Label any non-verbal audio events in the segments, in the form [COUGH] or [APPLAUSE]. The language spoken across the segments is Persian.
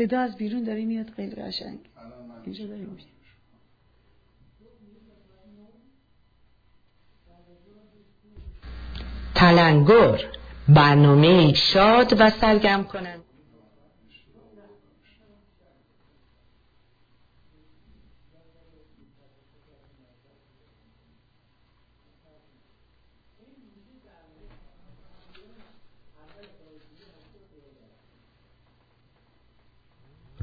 صدا از بیرون داره میاد خیلی قشنگ. اینجا داریم تلنگر برنامه شاد و سرگم کنند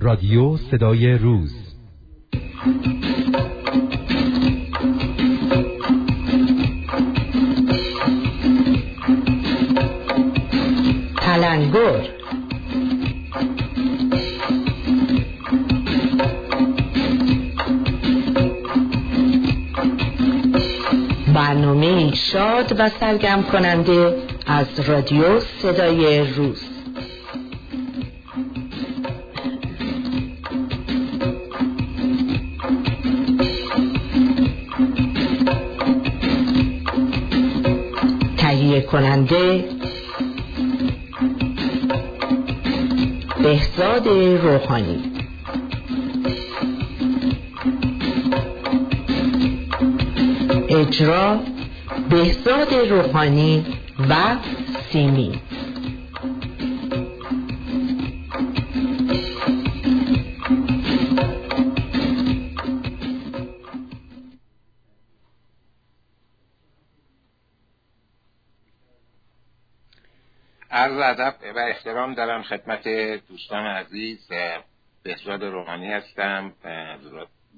رادیو صدای روز. تلنگر برنامه شاد و سرگم کننده از رادیو صدای روز. کننده بهزاد روحانی. اجرا بهزاد روحانی و سیمی. احترام دارم خدمت دوستان عزیز. بهزاد روحانی هستم.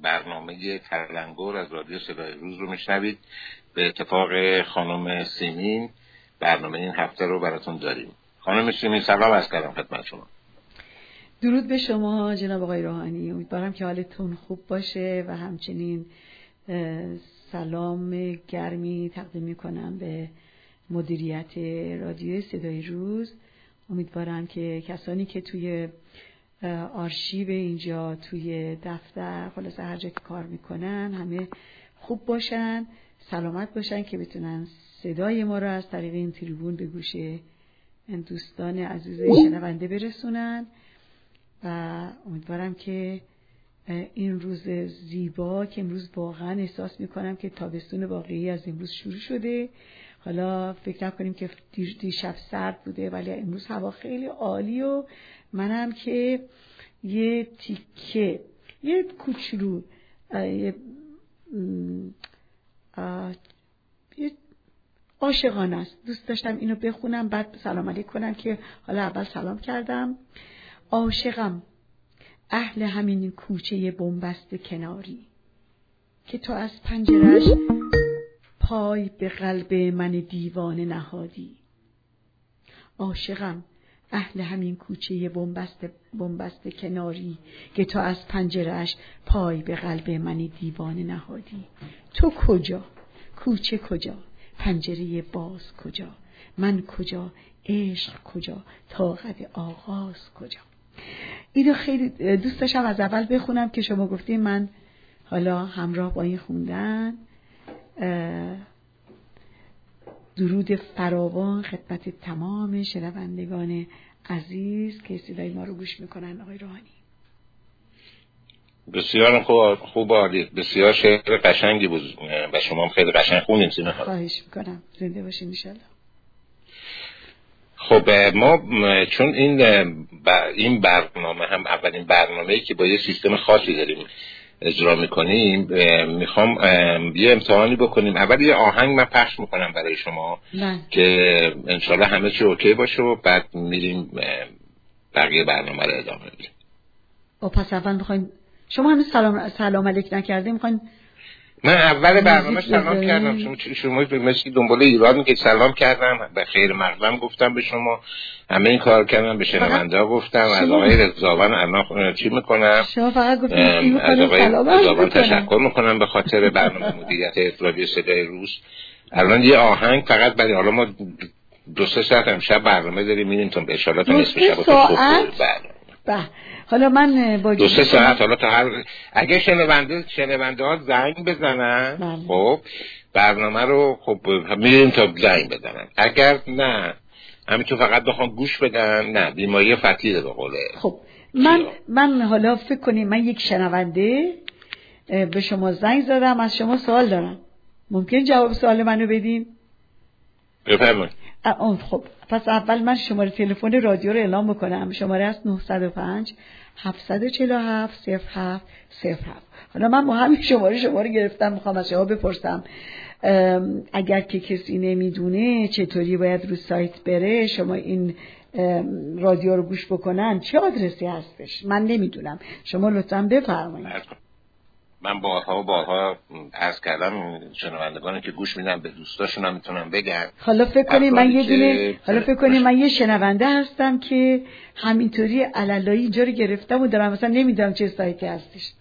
برنامه تلنگر از رادیو صدای روز رو میشنوید. به اتفاق خانم سیمین برنامه این هفته رو براتون داریم. خانم سیمین سلام از کردم خدمت شما. درود به شما جناب آقای روحانی. امیدوارم که حالتون خوب باشه و همچنین سلام گرمی تقدیم می‌کنم به مدیریت رادیو صدای روز. امیدوارم که کسانی که توی آرشیو اینجا توی دفتر خلاص هر جا که کار می‌کنن همه خوب باشن سلامت باشن که بتونن صدای ما رو از طریق این تریبون به گوش دوستان عزیز شنونده برسونن. و امیدوارم که این روز زیبا که امروز واقعا احساس می‌کنم که تابستون واقعی از امروز شروع شده. حالا فکر نکنیم که دیشب سرد بوده ولی امروز هوا خیلی عالی و منم که یه تیکه یه کوچولو یه عاشقانه است. دوست داشتم اینو بخونم بعد سلام علیک کنم که حالا اول سلام کردم. عاشقم اهل همین کوچه بنبست کناری که تو از پنجرش پای به قلب من دیوانه نهادی. عاشقم اهل همین کوچه بنبست, بنبست کناری که تو از پنجرش پای به قلب من دیوانه نهادی. تو کجا؟ کوچه کجا؟ پنجره باز کجا؟ من کجا؟ عشق کجا؟ طاقت آغاز کجا؟ اینو خیلی دوست داشتم از اول بخونم که شما گفتیم من حالا همراه با این خوندن درود فراوان خدمت تمام شنوندگان عزیز که صدای ما رو گوش می‌کنن آقای روحانی. بسیار خوب خوب عالی. بسیار شعر قشنگی بود. و شما هم خیلی قشنگ خوندین سینه خواهش می‌کنم. زنده باشین انشالله خب ما چون این این برنامه هم اولین برنامه که با یه سیستم خاصی داریم. اجرا می‌کنیم می‌خوام یه امتحانی بکنیم اول یه آهنگ من پخش می‌کنم برای شما نه. که انشالله همه چی اوکی باشه و بعد میریم بقیه برنامه رو ادامه میدیم و پس اول می‌خوایم شما همین سلام سلام علیک نکرده می‌خواین من اول برنامه سلام کردم. شما شما مثل دنبال ایران که سلام کردم. به خیر مقدم گفتم به شما. همه این کار کردم به شنونده گفتم. از آقای رضاوان الان چی می‌کنم؟ شما فقط گفتیم از آقای رضاوان تشکر می‌کنم به خاطر برنامه مدیریت رادیو صدای روز. الان یه آهنگ فقط برای حالا ما دو سه ساعت امشب برنامه داریم. میریم تا به اشاره تا نصف شب به. حالا من با دو سه ساعت حالا تا هر اگه شنونده شنونده ها زنگ بزنن خب برنامه رو خب میریم تا زنگ بزنن. اگر نه همینطور فقط بخوام گوش بدن نه بیماری فتیده به قوله. خب من من حالا فکر کنیم من یک شنونده به شما زنگ زدم از شما سوال دارم. ممکن جواب سوال منو بدین؟ بفرمایید. خب. پس اول من شماره تلفن رادیو رو اعلام بکنم. شماره است 905 747 07 07 حالا من با همین شماره شماره گرفتم می‌خوام از شما بپرسم. اگر که کسی نمی‌دونه چطوری باید رو سایت بره شما این رادیو رو گوش بکنن چه آدرسی هستش؟ من نمی‌دونم. شما لطفا بفرمایید. من بارها و بارها عرض کردم شنوندگانی که گوش میدن به دوستاشون هم می‌تونم بگن حالا فکر کنیم من یه دونه حالا فکر کنیم من یه شنونده هستم که همینطوری علالایی اینجا رو گرفتم و دارم مثلا نمی‌دونم چه سایتی هستش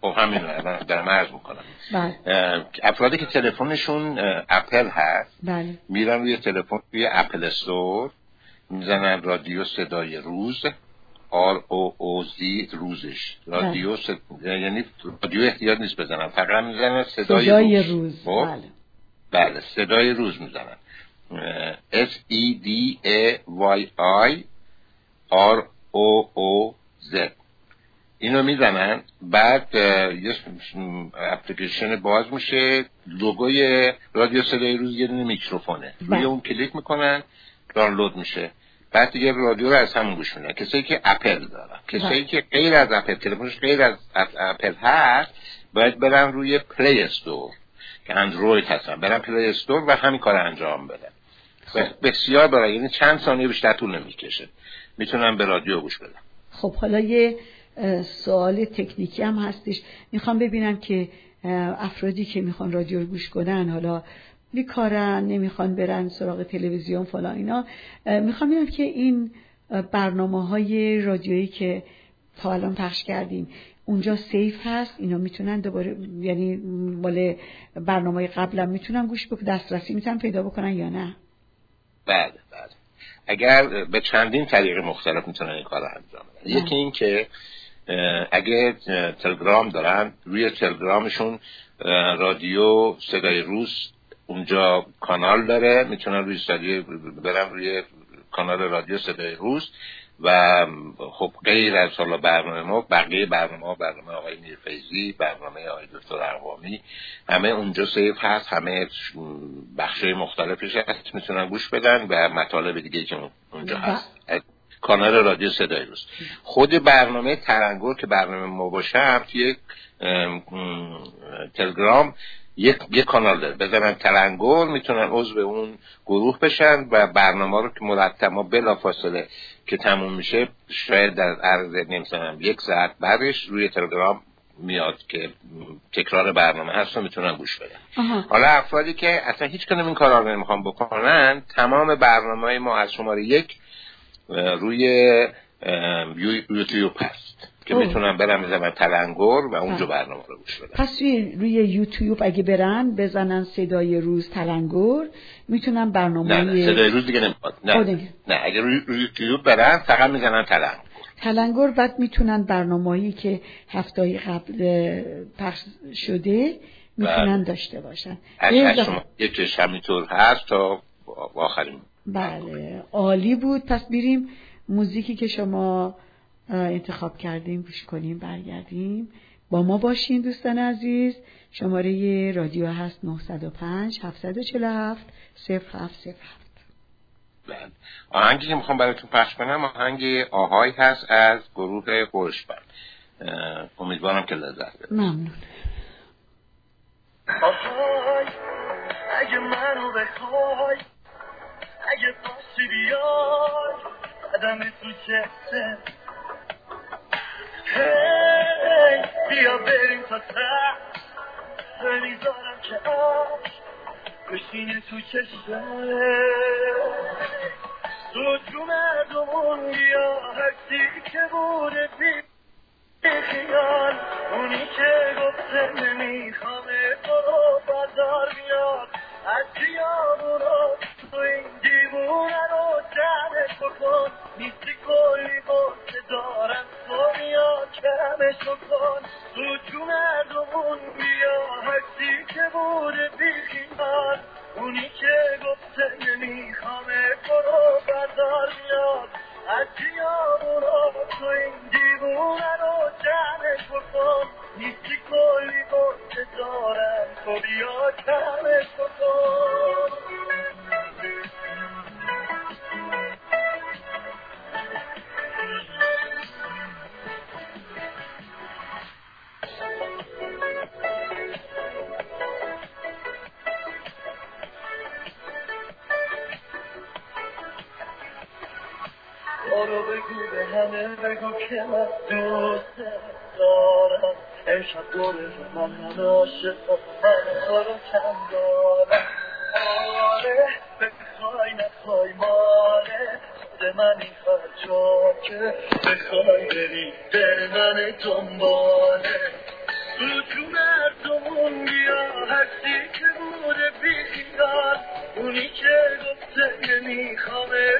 خب همین دارم عرض می‌کنم بله. افرادی که تلفنشون اپل هست بله. میرن روی تلفن روی Apple Store می‌زنن رادیو صدای روز R O O Z روزش. رادیو ست... یعنی رادیو احتیاج نیست بزنن. فقط می‌زنن صدای, صدای روز, خب؟ بله. بله صدای روز می‌زنن. S E D A Y I R O O Z. اینو می‌زنن. بعد یه اپلیکیشن باز میشه. لوگوی رادیو صدای روز یه دونه میکروفونه. روی بله. اون کلیک می‌کنن. دانلود میشه. بعد دیگه رادیو رو از همون گوش میدن. کسایی که اپل دارن. کسایی بله. که غیر از اپل تلفنش غیر از اپل هست باید برن روی Play Store که اندروید هستن. برن پلی استور و همین کار انجام بدن. خب. بسیار برای یعنی چند ثانیه بیشتر طول نمی‌کشه. می‌تونن به رادیو گوش بدن. خب حالا یه سوال تکنیکی هم هستش. می‌خوام ببینم که افرادی که می‌خوان رادیو گوش کنن حالا بیکارن نمی‌خوان برن سراغ تلویزیون فلان اینا. می‌خوام ببینم که این برنامه های رادیویی که تا الان پخش کردیم اونجا سیف هست؟ اینا می‌تونن دوباره یعنی مال برنامه قبلا می‌تونن گوش بکنن دسترسی می‌تونن پیدا بکنن یا نه؟ بله بله. اگر به چندین طریق مختلف می‌تونن این کار انجام بدن. یکی این که اگه تلگرام دارن روی تلگرامشون رادیو صدای روز اونجا کانال داره می‌تونن روی صدای برن روی کانال رادیو صدای روز و خب غیر از حالا برنامه ما بقیه برنامه برنامه آقای میرفیزی برنامه آقای دکتر اقوامی همه اونجا سیف هست همه بخشای مختلفش هست می‌تونن گوش بدن و مطالب دیگه که اونجا هست کانال رادیو صدای روز. خود برنامه ترنگور که برنامه ما باشه هم توی تلگرام یک یک کانال داره. بزنن تلنگور می‌تونن عضو اون گروه بشن و برنامه رو که مرتب ما بلا فاصله که تموم میشه شاید در عرض نمی‌تونم یک ساعت بعدش روی تلگرام میاد که تکرار برنامه هست و می‌تونن گوش بدن. حالا افرادی که اصلا هیچ کنم این کارا رو نمی‌خوام بکنن تمام برنامه ما از شماره یک روی یوتیوب هست. که می‌تونن برن بزنن تلنگور و اونجا برنامه رو گوش بدن پس روی, یوتیوب اگه برن بزنن صدای روز تلنگور می‌تونن برنامه نه, صدای روز دیگه نمیاد نه, نه اگه روی, یوتیوب برن فقط می‌زنن تلنگور. تلنگور بعد می‌تونن برنامه‌ای که هفته قبل پخش شده می‌تونن بله. داشته باشن. از شما یکیش همینطور هست تا آخرین بله عالی بود. پس بیریم موزیکی که شما انتخاب کردیم گوش کنیم برگردیم. با ما باشین دوستان عزیز. شماره رادیو هست 905 747 0707 بله. آهنگی که می‌خوام براتون پخش کنم آهنگ آهای هست از گروه قرشبند امیدوارم که لذت ببرید ممنون. آهای اگه منو بخوای اگه پاسی بیای قدم تو چهره. بیا بریم تا ته. نمی‌ذارم که آش بشینه تو چشمه. تو جو مردمون بیا هرچی که بوده بی خیال. اونی که گفته نمیخوامه تو رو بردار بیاد از خیابونا تو این دیوونه رو جمعش بکن نیستی کلی بسته دارم تو بیا کرمش بکن تو جو مردمون بیا هستی که بوده بیخیال اونی که گفته نمیخوامه برو بردار بیاد خیابونا تو این دیوونه رو جمعش بکن نیستی کلی بسته دارم تو بیا کمش بکن همه بگو که من دوست دارم امشب دور من همه عاشقم من تو رو کم دارم آره بخوای نخوای ماله خود من این خرجا که بخوای بری دل من دنباله تو جون هرزمون بیا هستی که بوده بیخیال اونی که گفته نمیخوامه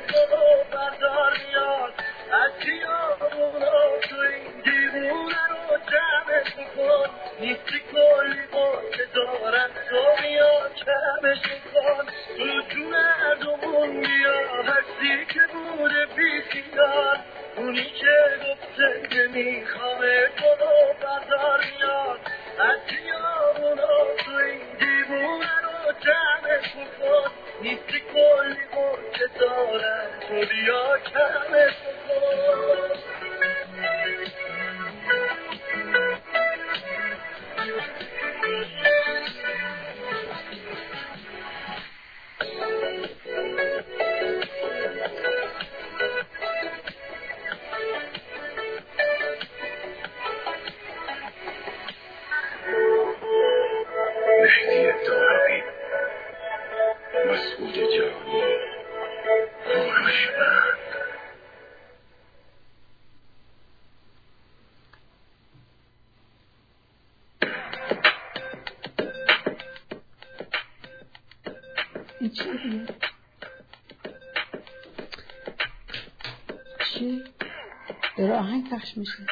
پخش میشه.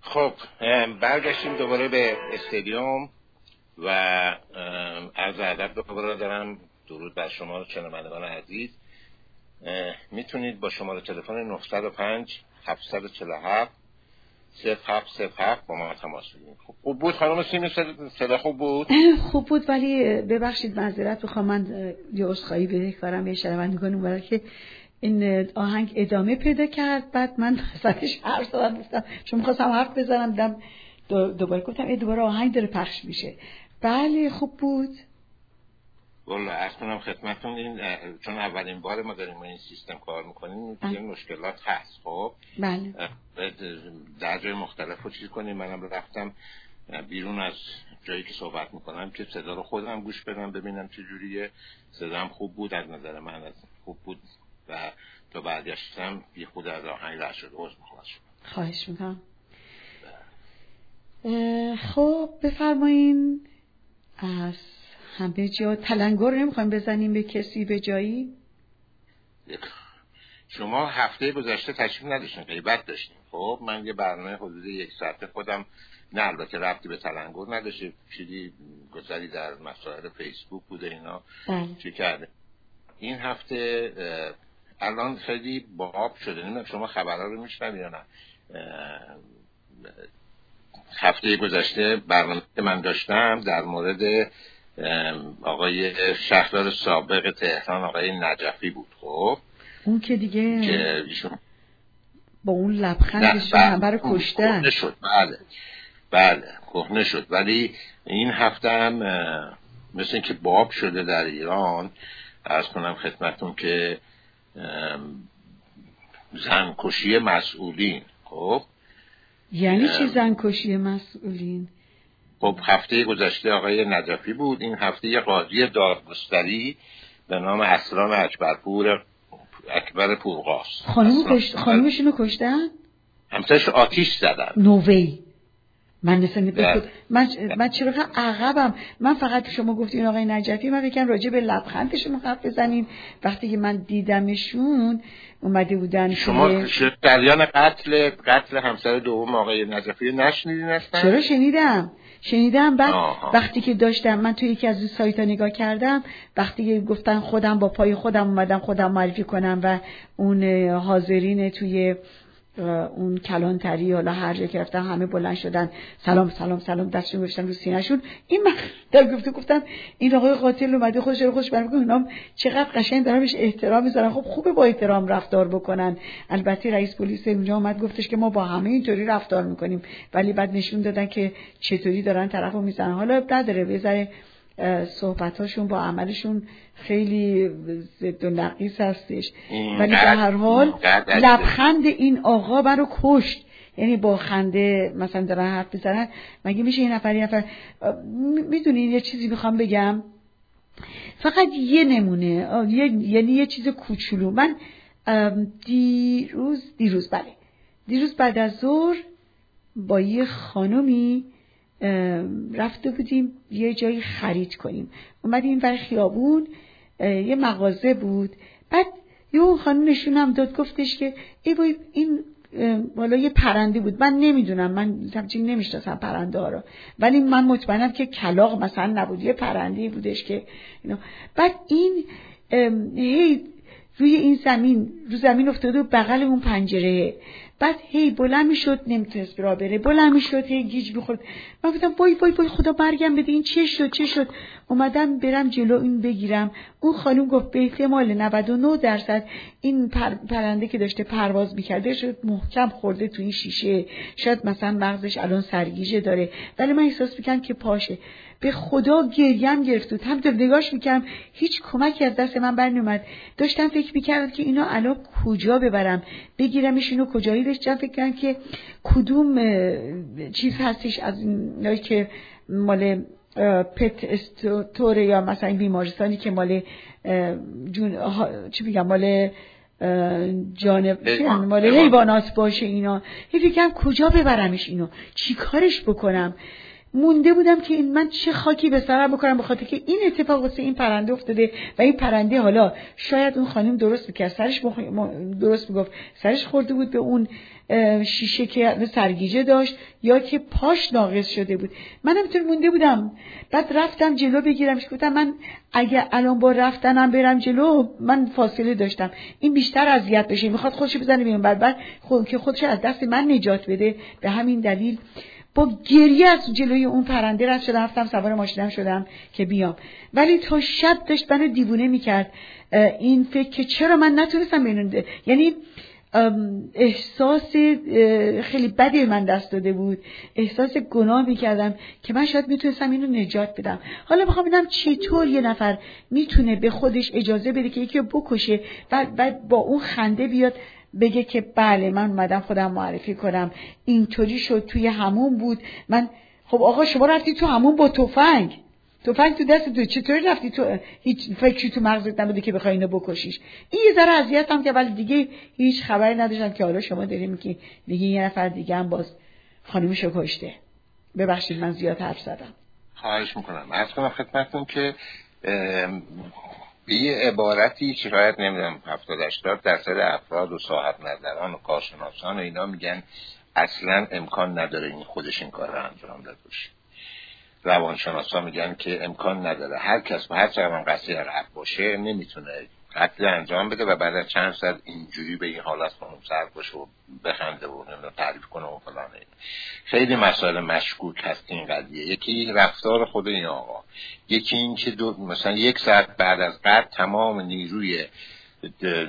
خب برگشتیم دوباره به استادیوم و عرض ادب دوباره دارم. درود بر شما شنوندگان عزیز. می‌تونید با شماره تلفن 905 747 0707 با ما تماس بگیرید. خب. خوب بود؟ خانم سیمی صدا- خوب بود؟ [LAUGHS] خوب بود ولی ببخشید معذرت بخوام من یه عذرخواهی بدهکارم یه شنوندگان برای که این آهنگ ادامه پیدا کرد. بعد من ازش حرف زدم گفتم چون می‌خواستم حرف بزنم دو- دوباره گفتم ای دوباره آهنگ داره پخش میشه. بله خوب بود. والا ارز کنم خدمتتون این چون اولین بار ما داریم با این سیستم کار می‌کنیم بله. یه مشکلات هست خب؟ بله. در جای مختلف رو چیز کنیم. منم رفتم بیرون از جایی که صحبت می‌کنم که صدا رو خودم گوش بدم ببینم چه جوریه. صدام خوب بود از نظر من از خوب بود و تا برگشتم یه خود از آهنگ رد شد عذر می‌خوام. از شما. خواهش می‌کنم. خب بفرمایین. از همه جا تلنگر نمی‌خوایم بزنیم به کسی به جایی؟ شما هفته گذشته تشریف نداشتین غیبت داشتیم خب من یه برنامه حدود یک ساعته خودم نه البته ربطی به تلنگر نداشته. چیزی گذری در مسائل فیسبوک بوده اینا. بله. چی کرده؟ این هفته الان خیلی باب شده. نمی‌دونم شما خبرها رو میشنوید یا نه. هفته گذشته برنامه من داشتم در مورد آقای شهردار سابق تهران آقای نجفی بود خب؟ اون که دیگه که با اون لبخندشون نه، همه رو اون کشتن. شد. بله. بله کهنه شد. ولی این هفته هم مثل اینکه باب شده در ایران ارز کنم خدمتون که زنکشی مسئولین. خب؟ یعنی چی. زنکشی مسئولین؟ خب هفته گذشته آقای نجفی بود. این هفته یه قاضی دادگستری به نام اسران اکبرپور اکبر پورقاس خانوم کشت... خانومشونو کشتن؟ همسرش آتیش زدن. نووی من مثل بله. من من چرا عقبم من فقط شما گفتین آقای نجفی من فکرم راجع به لبخندشون حرف بزنین وقتی که من دیدمشون اومده بودن شما جریان قتل قتل همسر دوم آقای نجفی نشنیدین اصلا چرا شنیدم شنیدم بعد آها. وقتی که داشتم من توی یکی از این سایت ها نگاه کردم وقتی که گفتن خودم با پای خودم اومدم خودم معرفی کنم و اون حاضرین توی اون کلانتری حالا هر جا همه بلند شدن. سلام سلام سلام. دستشون گذاشتن رو سینهشون. این من در گفته گفتم این آقای قاتل اومده خودش رو خوش برمیکنه اونام چقدر قشنگ دارن بهش احترام می‌ذارن. خب خوبه با احترام رفتار بکنن. البته رئیس پلیس اونجا اومد گفتش که ما با همه اینطوری رفتار می‌کنیم. ولی بعد نشون دادن که چطوری دارن طرفو می‌زنن. حالا نداره بذاره صحبتاشون با عملشون خیلی ضد و نقیص هستش. ولی به هر حال لبخند این آقا برو کشت. یعنی با خنده مثلا دارن حرف می‌زنن. مگه میشه یه نفر یه نفر می‌دونین یه چیزی می‌خوام بگم؟ فقط یه نمونه. یعنی یه چیز کوچولو. من دیروز دیروز بله. دیروز بعد از ظهر با یه خانومی رفته بودیم یه جایی خرید کنیم. اومدیم بر خیابون یه مغازه بود. بعد یه اون خانم نشونم داد گفتش که ای وای این اه، والا یه پرنده بود. من نمی‌دونم من همچین نمی‌شناسم پرنده ها رو. ولی من مطمئنم که کلاق مثلا نبود. یه پرنده بودش که اینا بعد این هی روی این زمین رو زمین افتاده و بغل اون پنجره. بعد هی بلند می‌شد نمی‌تونست راه بره. بلند می‌شد هی گیج می‌خورد. من گفتم وای وای وای خدا برگم بده این چه شد چه شد؟ اومدم برم جلو این بگیرم. اون خانم گفت به احتمال 99 درصد این پر... پرنده که داشته پرواز می‌کرده شد محکم خورده تو این شیشه. شاید مثلا مغزش الان سرگیجه داره. ولی من احساس می‌کنم که پاشه. به خدا گریم گرفت. بود همینطور نگاش می‌کردم. هیچ کمکی از دست من بر نمیومد داشتم فکر می‌کردم که اینا الان کجا ببرم بگیرمش اینو کجایی داشتم فکر کردم که کدوم چیز هستش از اینایی که مال پت استوره یا مثلا این بیمارستانی که مال جون چی میگم مال جانب. مال حیوان. حیوانات باشه اینا. هی فکر کردم کجا ببرمش اینو؟ چی کارش بکنم؟ مونده بودم که این من چه خاکی به سرم بکنم به خاطر که این اتفاق واسه این پرنده افتاده و این پرنده حالا شاید اون خانم درست می‌کرد سرش. م- درست می‌گفت. سرش خورده بود به اون شیشه که سرگیجه داشت یا که پاش ناقص شده بود. من همینطور مونده بودم. بعد رفتم جلو بگیرمش. گفتم من اگه الان با رفتنم برم جلو من فاصله داشتم. این بیشتر اذیت بشه. می‌خواد خودش بزنه بیرون. بعد بعد خود که خودش از دست من نجات بده. به همین دلیل با گریه از جلوی اون پرنده رد شدم رفتم سوار ماشینم شدم که بیام. ولی تا شب داشت منو دیوونه می‌کرد. این فکر که چرا من نتونستم بینونده یعنی احساس خیلی بدی من دست داده بود. احساس گناه می‌کردم که من شاید می‌تونستم اینو نجات بدم. حالا می‌خوام ببینم چطور یه نفر می‌تونه به خودش اجازه بده که یکی رو بکشه بعد با اون خنده بیاد. بگه که بله من اومدم خودم معرفی کنم. اینطوری شد توی همون بود. من خب آقا شما رفتی تو همون با تفنگ. تفنگ تو دست تو. چطوری رفتی تو؟ هیچ فکری تو مغزت نبوده که بخوای اینو بکشیش. این یه ذره اذیتم که ولی دیگه هیچ خبری نداشتم که حالا شما داری میگی دیگه یه نفر دیگه هم باز خانومشو کشته. ببخشید من زیاد حرف زدم. خواهش می‌کنم. ارز کنم خدمتتون که به یه عبارتی شاید نمی‌دونم 70 80 درصد افراد و صاحب نظران و کارشناسان و اینا میگن اصلا امکان نداره این خودش این کار رو انجام داده باشه. روانشناسا میگن که امکان نداره. هر کس با هر چقدر قصیر رفت باشه نمی‌تونه قتل انجام بده و بعد از چند ساعت اینجوری به این حالت سر باشه و بخنده و تعریف کنه و فلان. خیلی مسائل مشکوک هست این قضیه یکی رفتار خود این آقا یکی این که دو مثلا یک ساعت بعد از قتل تمام نیروی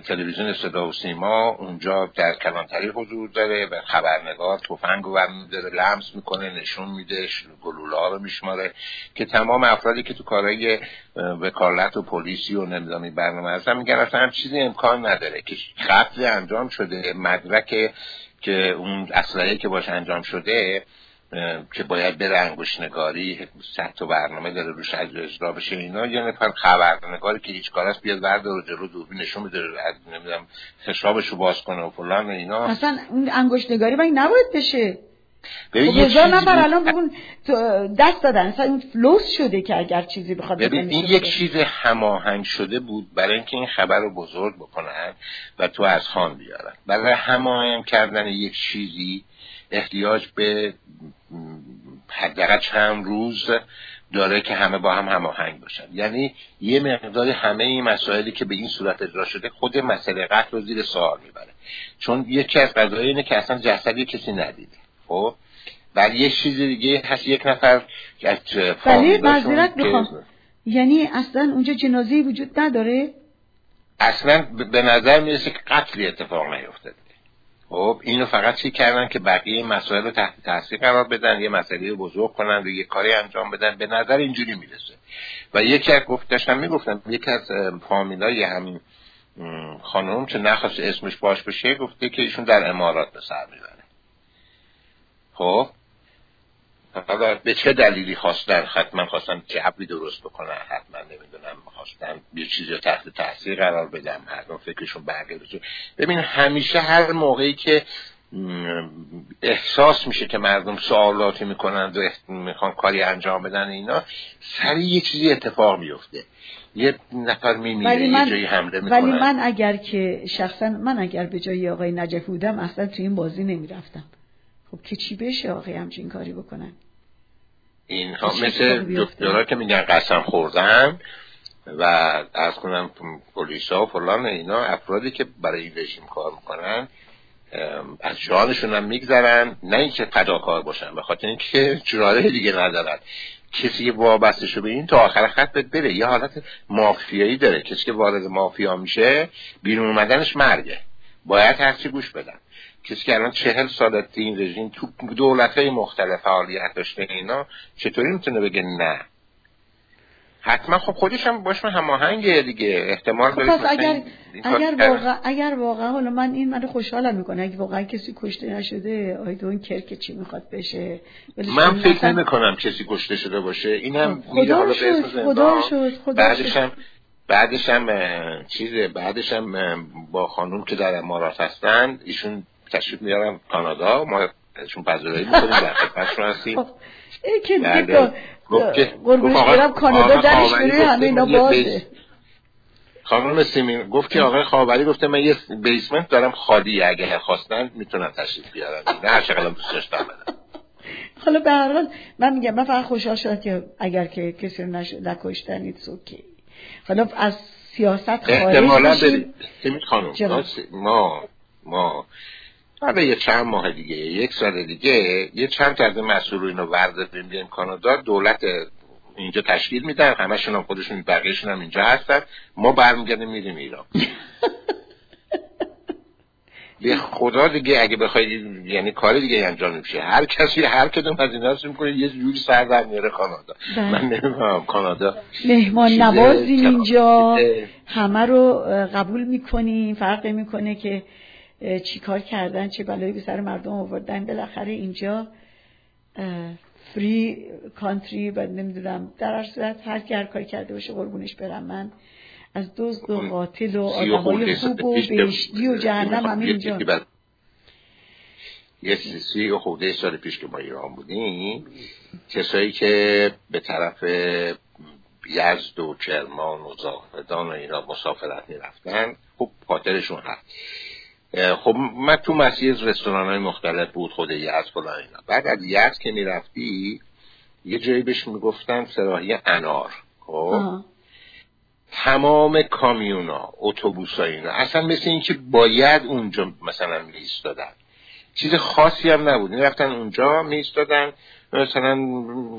تلویزیون صدا و سیما اونجا در کلانتری حضور داره و خبرنگار تفنگ رو برمیداره لمس می‌کنه نشون میده گلوله ها رو میشماره که تمام افرادی که تو کارهای وکالت و پلیسی و نمی‌دونم برنامه هستن میگن اصلا هم چیزی امکان نداره که قتل انجام شده مدرک که اون اسلحه که باش انجام شده که باید بره انگوش نگاری صد تا برنامه داره روش اجرا بشه اینا. یه نفر خبرنگاری که هیچ کار است بیاد ورد رو جلو دوربین نشون میده نمی‌دونم خشابشو باز کنه و فلان و اینا. اصلا اون انگشت نگاری باید نباید بشه. ببین خب یه هزار چیزی نفر الان بگون دست دادن. اصلا فلوس شده که اگر چیزی بخواد ببین این یک. چیز هماهنگ شده بود برای اینکه این خبر رو بزرگ بکنن و تو از خان بیارن. برای هماهنگ کردن یک چیزی احتیاج به حداقل چند روز داره که همه با هم هماهنگ باشن. یعنی یه مقدار همه این مسائلی که به این صورت اجرا شده خود مسئله قتل رو زیر سوال می‌بره. چون یکی از قضایی اینه که اصلا جسدی کسی ندیده خب؟ ولی یه چیز دیگه هست یک نفر از بله فامیلاشون معذرت می‌خوام. یعنی اصلا اونجا جنازه وجود نداره؟ اصلا به نظر می‌رسه که قتلی اتفاق نیفتاده. خب اینو فقط چی کردن که بقیه مسائل رو تحت تاثیر قرار بدن یه مسئله رو بزرگ کنن و یه کاری انجام بدن به نظر اینجوری می‌رسه. و یکی از گفت داشتم می‌گفتم یکی از فامیلای همین خانم که نخواست اسمش باش بشه گفته که ایشون در امارات به سر می‌بره. خب؟ حالا به چه دلیلی خواستن حتما خواستن جبری درست بکنن حتما نمی‌دونم. خواستن یه چیزی رو تحت تاثیر قرار بدم. مردم فکرشون برگرده ببین همیشه هر موقعی که احساس میشه که مردم سوالاتی می‌کنند و می‌خوان کاری انجام بدن اینا سریع یه چیزی اتفاق میفته یه نفر میمیره ولی یه من جایی حمله ولی من اگر که شخصا من اگر به جای آقای نجف بودم اصلا تو این بازی نمی‌رفتم. خب که چی بشه آقای همچین کاری بکنن؟ اینها مثل؟ دکترها که میگن قسم خوردن و از کنم پلیس ها و فلان اینا افرادی که برای این رژیم کار می‌کنن از جانشون هم میگذرن نه اینکه فداکار باشن به خاطر اینکه [LAUGHS] چراره دیگه ندارن. کسی که وابسته شده به این تا آخر خط بره یه حالت مافیایی داره. کسی که وارد مافیا میشه بیرون اومدنش مرگه. باید هرچی گوش بدن. کسی که الان چهل سال این رژیم تو دولت های مختلف فعالیت داشته اینا چطوری می‌تونه بگه نه؟ حتما. خب خودش هم باش هماهنگه دیگه. احتمال خب پس اگر اگر. واقعا اگر واقعا حالا من این من خوشحالم می‌کنه. اگه واقعا کسی کشته نشده آیدون کرک چی می‌خواد بشه. من فکر مثلا- نمی کنم کسی کشته شده باشه. اینم خب، میره خدا حالا رو به اسم شد،. خدا شد، خدا بعدش. هم بعدش هم چیزه. بعدش هم با خانوم که در امارات هستن ایشون تشریف میارن کانادا. ما ازشون پذیرایی می‌کنیم در خدمتشون هستیم خب که دیگه بله. قربونش آقا- برم کانادا درش گفته همه اینا بازه خانم سیمین گفت که آقای خاوری گفته من یه بیسمنت دارم خالی اگه خواستن می‌تونن تشریف بیارن نه هر چقدر دوست داشتم حالا به هر حال من میگم من فقط خوشحال شدم که اگر که کسی رو. نکشتن ایتس اوکی حالا از سیاست خارج احتمالا بشیم خانم؟ ما ما بعد یه چند ماه دیگه یک سال دیگه یه چند تا از این مسئولین رو ورداریم بیایم کانادا دولت اینجا تشکیل میدن همشون هم خودشون بقیهشون هم اینجا هستن. ما برمیگردیم میریم ایران. [LAUGHS] به خدا دیگه اگه بخواید یعنی کار دیگه انجام نمیشه. هر کسی هر کدوم از اینا می‌کنه یه جوری سر در میاره کانادا. بله. من نمی‌فهمم کانادا مهمان نوازیم اینجا. همه رو قبول می‌کنیم فرق می‌کنه که اه، چی کار کردن چه بلایی به سر مردم آوردن. بالاخره اینجا فری کانتری و نمی‌دونم در هر صورت هر کی هر کاری کرده باشه قربونش برم من. از دزد و قاتل و آدمای خوب و بهشتی و جهنم همه یه اینجا. یه سی- خورده سال پیش که ما ایران بودیم. کسایی که به طرف یزد و کرمان و زاهدان و اینا مسافرت می‌رفتن خب خاطرشون هست. خب من تو مسیر رستوران های مختلف بود خود یزد فلان اینا. بعد از یزد که می‌رفتی یه جایی بهش می‌گفتن سراحی انار خب. تمام کامیونا اتوبوس ها اینا. اصلا مثل اینکه باید اونجا مثلا می ایستادن چیز خاصی هم نبود. می‌رفتن اونجا می ایستادن مثلا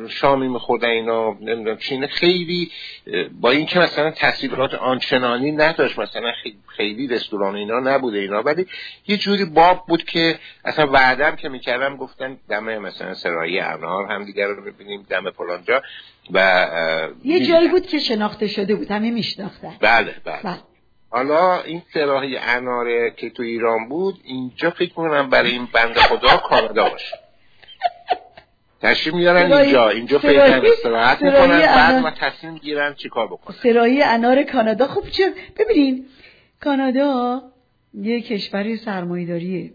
شامی میخوردن اینا نمی‌دونم چینه خیلی با اینکه مثلا تصویرات آنچنانی نداشت مثلا خی- خیلی رستوران اینا نبوده اینا ولی یه جوری باب بود که اصلا وعدم که می‌کردم گفتن دم مثلا سرایی انار هم دیگر رو ببینیم دم فلانجا و یه جایی بود که شناخته شده بود همه میشناختن. بله بله. بله. حالا این سراحی اناره که تو ایران بود اینجا فکر می‌کنم برای این بند خدا کانادا باشه. تشریف میارن اینجا. اینجا فعلا استراحت می‌کنن. بعد ما تصمیم گیرن چیکار بکنن. سرایی انار کانادا. خب چه ببینین کانادا یه کشور سرمایه‌داریه.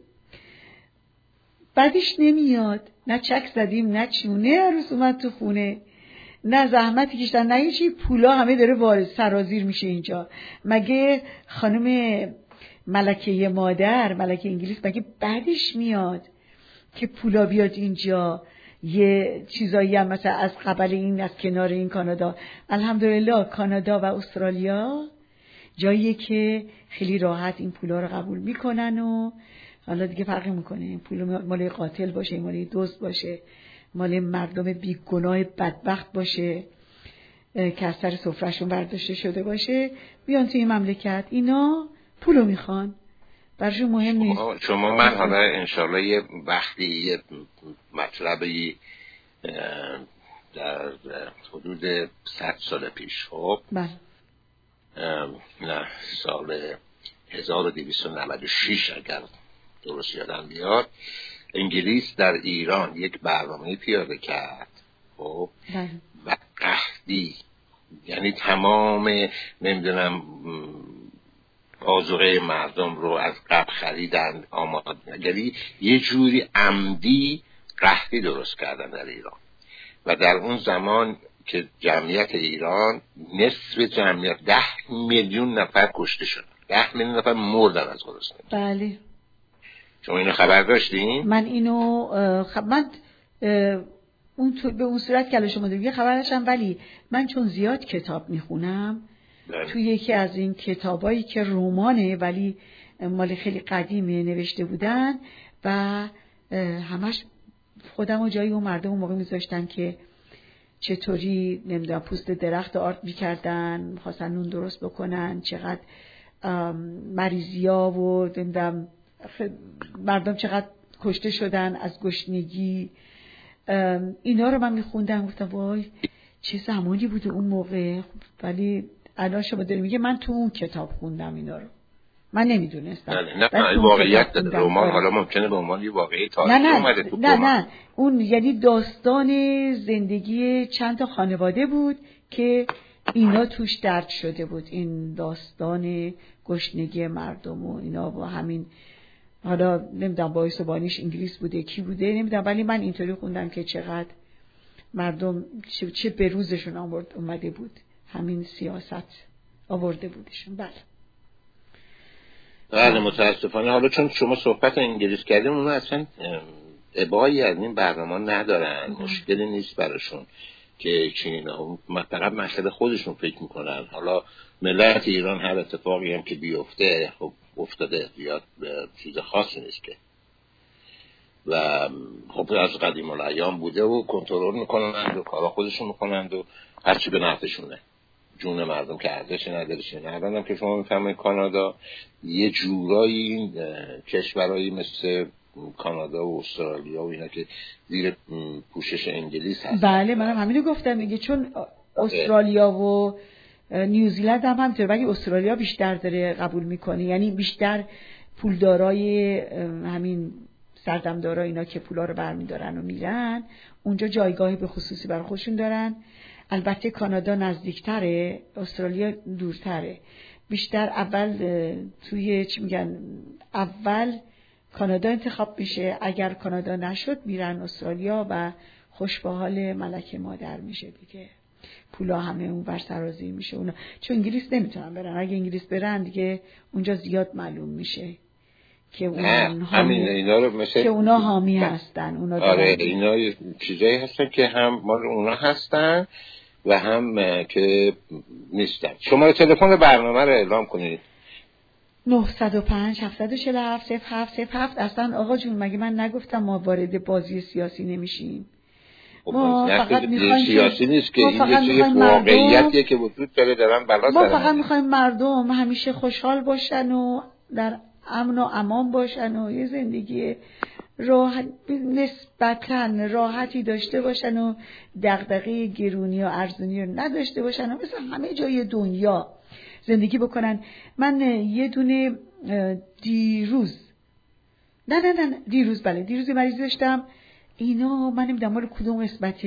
بعدش نمیاد. نه چک زدیم نه چونه عروس اومد تو خونه. نه زحمتی کشتن نه چی پولا همه داره وارد سرازیر میشه اینجا. مگه خانم ملکه مادر ملکه انگلیس مگه بعدش میاد که پولا بیاد اینجا؟ یه چیزایی هم مثلا از قبل این از کنار این کانادا. الحمدلله کانادا و استرالیا جایی که خیلی راحت این پولا رو قبول می‌کنن و حالا دیگه فرقی می‌کنه. این پول مال قاتل باشه مال دوست باشه مال مردم بیگناه بدبخت باشه که از سر سفرهشون برداشته شده باشه. بیان توی مملکت اینا پولو می‌خوان. برشون مهم نیست. شما من حالا انشالله یه وقتی یه مطلبی در حدود صد سال پیش خب؟ بله. نه سال 1296 اگر درست یادم بیاد انگلیس در ایران یک برنامه پیاده کرد خب؟ بله. و قحطی یعنی تمام نمی‌دونم آزوغه مردم رو از قبل خریدن یعنی یه جوری عمدی قحطی درست کردن در ایران و در اون زمان که جمعیت ایران نصف جمعیت ده میلیون نفر کشته شدن ده میلیون نفر مردن از گرسنگی بله شما اینو خبر داشتین؟ من اینو خب من اون تو به اون صورت که شما یه خبر داشتم ولی من چون زیاد کتاب می‌خونم. توی یکی از این کتابایی که رمانه ولی مال خیلی قدیمه نوشته بودن و همش خودم و جایی اون مردم اون موقع میذاشتم که چطوری نمی‌دونم پوست درخت آرد می‌کردن می‌خواستن نون درست بکنن چقدر مریضی ها و نمی‌دونم مردم چقدر کشته شدن از گشنگی. اینا رو من میخوندم گفتم وای چه زمانی بوده اون موقع؟ ولی الان شما داری میگه من تو اون کتاب خوندم اینا رو من نمی‌دونستم نه نه واقعیت. رمان آره. حالا ممکنه به عنوان یه واقعی نه تاریخی نه اومده تو نه. نه اون یعنی داستان زندگی چند تا خانواده بود که اینا توش درد شده بود این داستان گشنگی مردم و اینا با همین حالا نمی‌دونم باعث و بانیش انگلیس بوده کی بوده نمی‌دونم ولی من اینطوری خوندم که چقدر مردم چه, چه به روزشون آورد اومده بود همین سیاست آورده بودشون. بله. بله متاسفانه. حالا چون شما صحبت انگلیس کردیم اونا اصلا ابایی از این برنامه ندارن. مشکلی نیست براشون که چینا فقط مسئله خودشون فکر می‌کنن. حالا ملت ایران هر اتفاقی هم که بیفته خب افتاده. زیاد چیز خاصی نیست که. و خب از قدیم الایام بوده و کنترل می‌کنند و کارا خودشون می‌کنند و هرچی به نفعشونه. جون مردم که ارزشی نداره نه الانم که شما می‌فهمید کانادا یه جورایی کشورهایی مثل کانادا و استرالیا و اینا که زیر پوشش انگلیس هست بله منم همینو گفتم میگه چون استرالیا و نیوزیلند هم همینطور. ولی استرالیا بیشتر داره قبول می‌کنه. یعنی بیشتر پولدارای همین سردمدارا اینا که پولا رو برمیدارن و میرن اونجا جایگاهی به خصوصی برای خودشون دارن. البته کانادا نزدیکتره استرالیا دورتره. بیشتر اول توی چی میگن اول کانادا انتخاب میشه. اگر کانادا نشد میرن استرالیا و خوش به حال ملک مادر میشه دیگه. پولا همه اون بر سرازیر میشه. اونا چون انگلیس نمی‌تونن برن. اگه انگلیس برن دیگه اونجا زیاد معلوم میشه که اون نه همین حامی اینا رو مثل که اونا حامی هستن. اونا آره اینا چیزایی هستن که هم مال اونا هستن. و هم که نیستن. شماره تلفن برنامه رو اعلام کنید. 905 747 0707 اصلا آقا جون مگه من نگفتم ما وارد بازی سیاسی نمیشیم؟ خب ما فقط می‌خوایم سیاسی نیست که این یه واقعیتیه که وجود داره دارن بلا ما فقط. می‌خوایم مردم همیشه خوشحال باشن و در امن و امان باشن و یه زندگی راحت نسبتا راحتی داشته باشن و دغدغه گرونی و ارزونی رو نداشته باشن و مثل همه جای دنیا زندگی بکنن. من یه دونه دیروز نه نه نه دیروز بله دیروز مریض داشتم. اینا من نمی‌دونم مال کدوم قسمت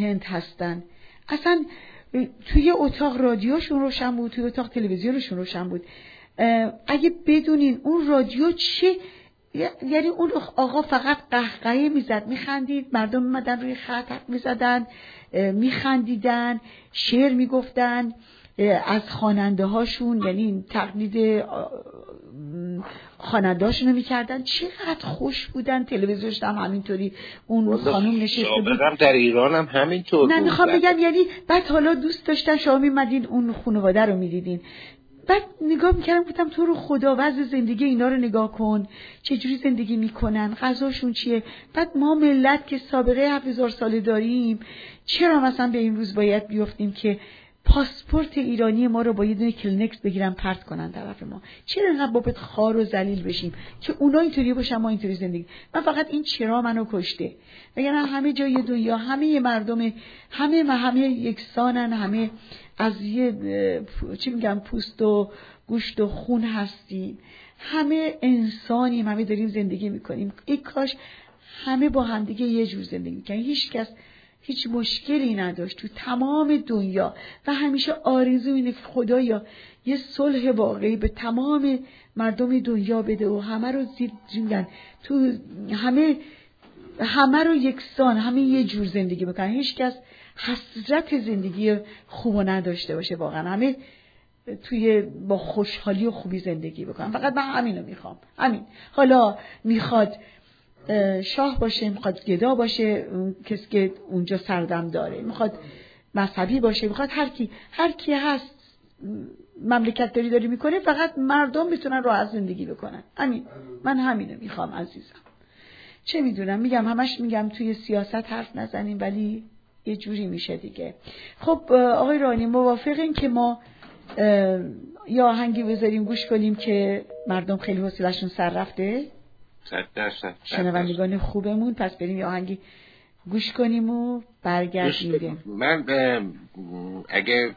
هند هستن. اصلا توی اتاق رادیوشون روشن بود توی اتاق تلویزیونشون روشن بود. اگه بدونین اون رادیو چه یعنی اون آقا فقط قهقهه می‌زد میخندید مردم میمدن روی خط می‌زدن میخندیدن شعر می‌گفتن از خواننده هاشون یعنی تقلید آ، خاننداشون رو می‌کردن. چقدر خوش بودن. تلویزیونش هم همینطوری اون خانم نشسته بود. در ایران هم همینطور نه. می‌خوام بگم یعنی بعد حالا دوست داشتن شما میمدین اون خانواده رو می‌دیدین. بعد نگاه می‌کردم گفتم تو رو خدا وضع زندگی اینا رو نگاه کن. چجوری زندگی می‌کنن؟ غذاشون چیه؟ بعد ما ملت که سابقه 7000 ساله داریم چرا مثلا به این روز باید بیفتیم که پاسپورت ایرانی ما رو با یه دونه کلینکس بگیرن پرت کنن طرف ما. چرا انقدر بابت خار و ذلیل بشیم؟ که اونا اینطوری باشن ما اینطوری زندگی. من فقط این چرا منو کشته. وگرنه همه جای دنیا همه مردم همه همه یکسانن همه از یه چی میگم پوست و گوشت و خون هستیم. همه انسانیم همه داریم زندگی می‌کنیم. ای کاش همه با همدیگه یه جور زندگی می‌کنن هیچ کس هیچ مشکلی نداشت تو تمام دنیا و همیشه آرزو اینه خدایا یه صلح واقعی به تمام مردم دنیا بده و همه رو زیر میگن تو همه همه رو یکسان همه یه جور زندگی بکنن. هیچ کس حسرت زندگی خوب نداشته باشه واقعا. همه توی با خوشحالی و خوبی زندگی بکنن. فقط من همینو می‌خوام. همین. حالا می‌خواد شاه باشه می‌خواد گدا باشه کسی که اونجا سردم داره. می‌خواد مذهبی باشه می‌خواد هر کی هر کی هست مملکت داری داری می‌کنه فقط مردم می‌تونن راحت زندگی بکنن. همین. من همینو می‌خوام عزیزم. چه می‌دونم؟ میگم همش میگم توی سیاست حرف نزنیم ولی یه جوری میشه دیگه. خب آقای رانی موافقین که ما یا آهنگی بذاریم گوش کنیم که مردم خیلی حوصله‌شون سر رفته؟ شنوندگان خوبمون. پس بریم یه آهنگی گوش کنیم و برگردیم. من اگر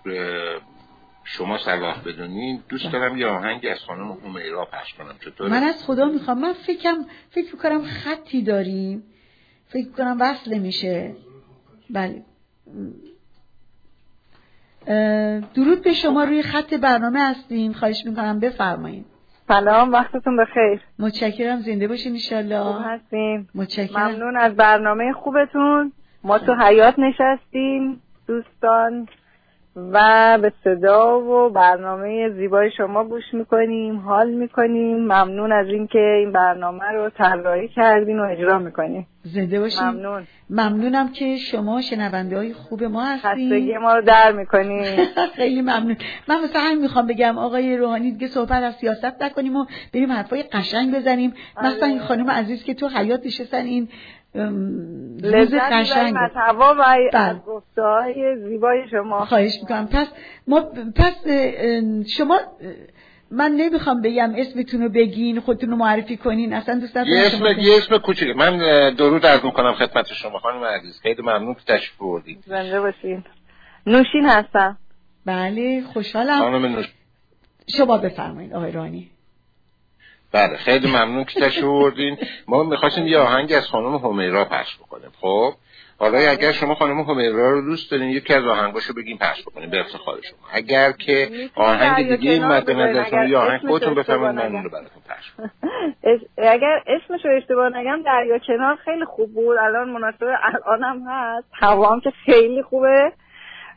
شما صلاح بدونین دوست دارم یه آهنگی از خانم همیرا پخش کنم. چطوره؟ من از خدا می‌خوام. من فکرم فکر می‌کنم خطی داریم. فکر می‌کنم وصل میشه. بله. درود به شما. روی خط برنامه هستیم. خواهش می‌کنم بفرمایید. سلام وقتتون بخیر. متشکرم زنده باشین خوب انشالله هستیم متشکرم. ممنون از برنامه خوبتون. ما تو حیات نشستیم دوستان. و به صدا و برنامه زیبای شما گوش می‌کنیم حال می‌کنیم. ممنون از اینکه این برنامه رو طراحی کردین و اجرا می‌کنیم زنده باشین. ممنون. ممنونم که شما شنونده های خوب ما هستین. خستگی ما رو در می‌کنیم [LAUGHS] خیلی ممنون. من مثلا همین می‌خوام بگم آقای روحانی دیگه صحبت از سیاست نکنیم و بریم حرفای قشنگ بزنیم. مثلا این خانم عزیز که تو حیات نشستن این روز لذت قشنگ می‌بریم از هوا و بله. از زیبای شما. خواهش می‌کنم. پس ما پس شما من نمی‌خوام بگم اسمتون رو بگین خودتون رو معرفی کنین. اصلا دوست یه ندارم اسم یه اسم کوچیک. من درود عرض می‌کنم خدمت شما. خانم عزیز خیلی ممنون که تشریف بردید زنده باشین. نوشین هستم. بله خوشحالم. خانم نوش شما بفرمایید آقای رانی. بله خیلی ممنون که تشریف بردین ما می‌خواستیم یه آهنگ از خانم همیرا پخش بکنیم. خب حالا اگر شما خانم همیرا رو دوست دارین یکی از آهنگاشو بگیم پخش بکنیم. به افتخار شما. اگر که آهنگ دیگه مد نظرتون بذارین. یا آهنگ خودتون بفرمایید من. اون رو براتون پخش [LAUGHS] اگر اسمش رو اشتباه نگم دریا کنار خیلی خوب بود. الان مناسب الان هم هست. هوا هم که خیلی خوبه.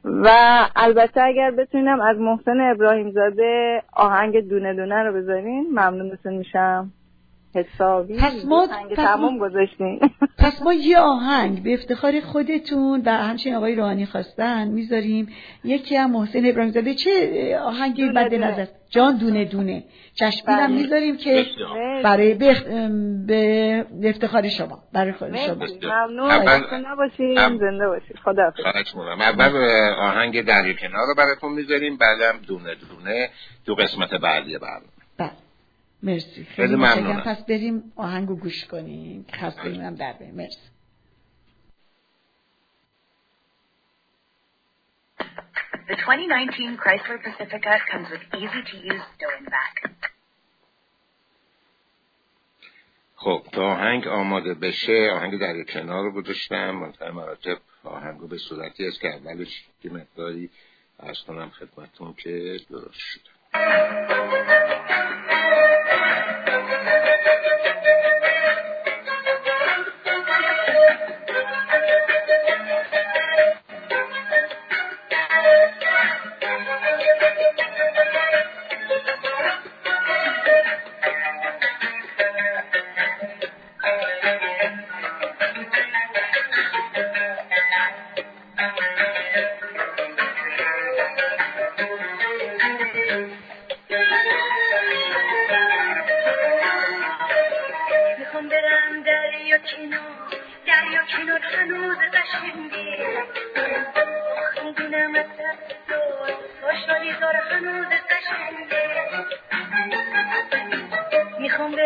و البته اگر بتونم از محسن ابراهیم زاده آهنگ دونه دونه رو بذارین ممنونتون میشم. حسابی پس ما- تمام گذاشتین [LAUGHS] پس ما یه آهنگ [LAUGHS] به افتخار خودتون و همچنین آقای روحانی خواستن می‌ذاریم. یکی هم محسن ابراهیم زاده چه آهنگی مد دونه. نظر؟ جان دونه دونه. چشمی هم بله. می‌ذاریم که. برای به, ام، به افتخار شما. برای خود شما. ممنون. زنده باشین. خدا. اول آهنگ دریا کنار رو براتون می‌ذاریم بعدم دونه دونه تو قسمت بعدی برنامه مرسی. خیلی ممنونم. پس بریم آهنگو گوش کنیم. خسته هم در بریم. مرسی. The 2019 Chrysler Pacifica comes with easy-to-use stow back. خب تا آهنگ آماده بشه آهنگ دریا کنار رو گذاشتم. منتهای مراتب آهنگ رو به صورتی است که اولش یه مقداری ارز کنم خدمتون که درست شد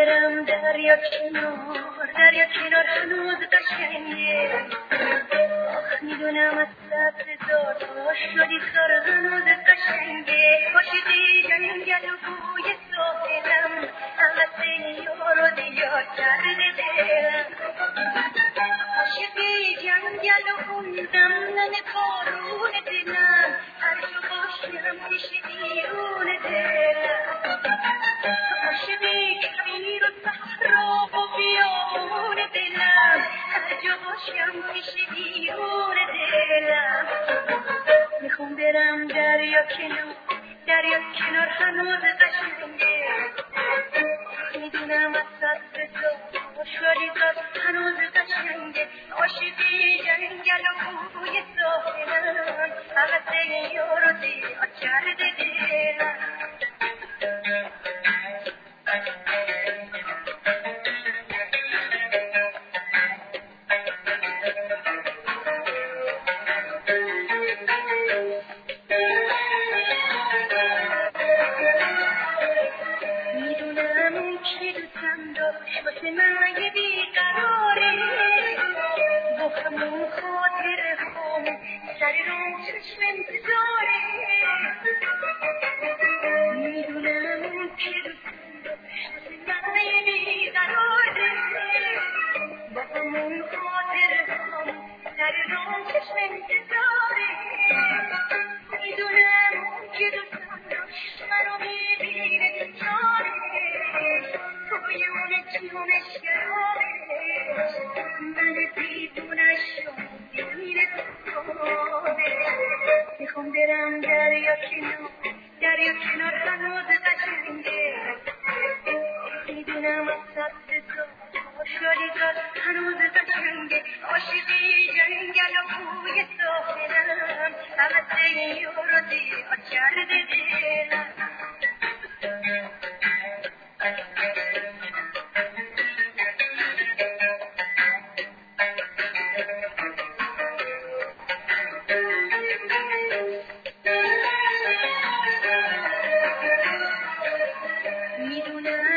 برم دریا کنار دریا کنار هنوز قشنگه آخ می‌دونم از سبز دار باش شدی سار هنوز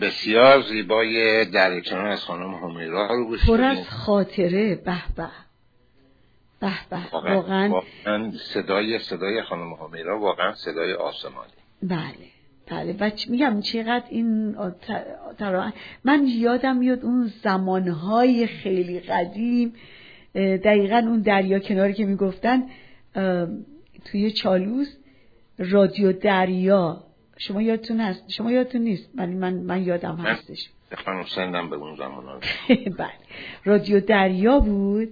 بسیار زیبای در کنار از خانم همیرا رو گوش پر از خاطره. به به. به به. واقعا, صدای صدای خانم همیرا واقعا صدای آسمانی. بله بله. و میگم چقدر این تر من یادم میاد اون زمانهای خیلی قدیم دقیقا اون دریا کناری که می‌گفتن توی چالوس رادیو دریا. شما یادتون هست؟ شما یادتون نیست؟ ولی من من یادم هستش. من سندم به اون زمان آره. [LAUGHS] بله. رادیو دریا بود.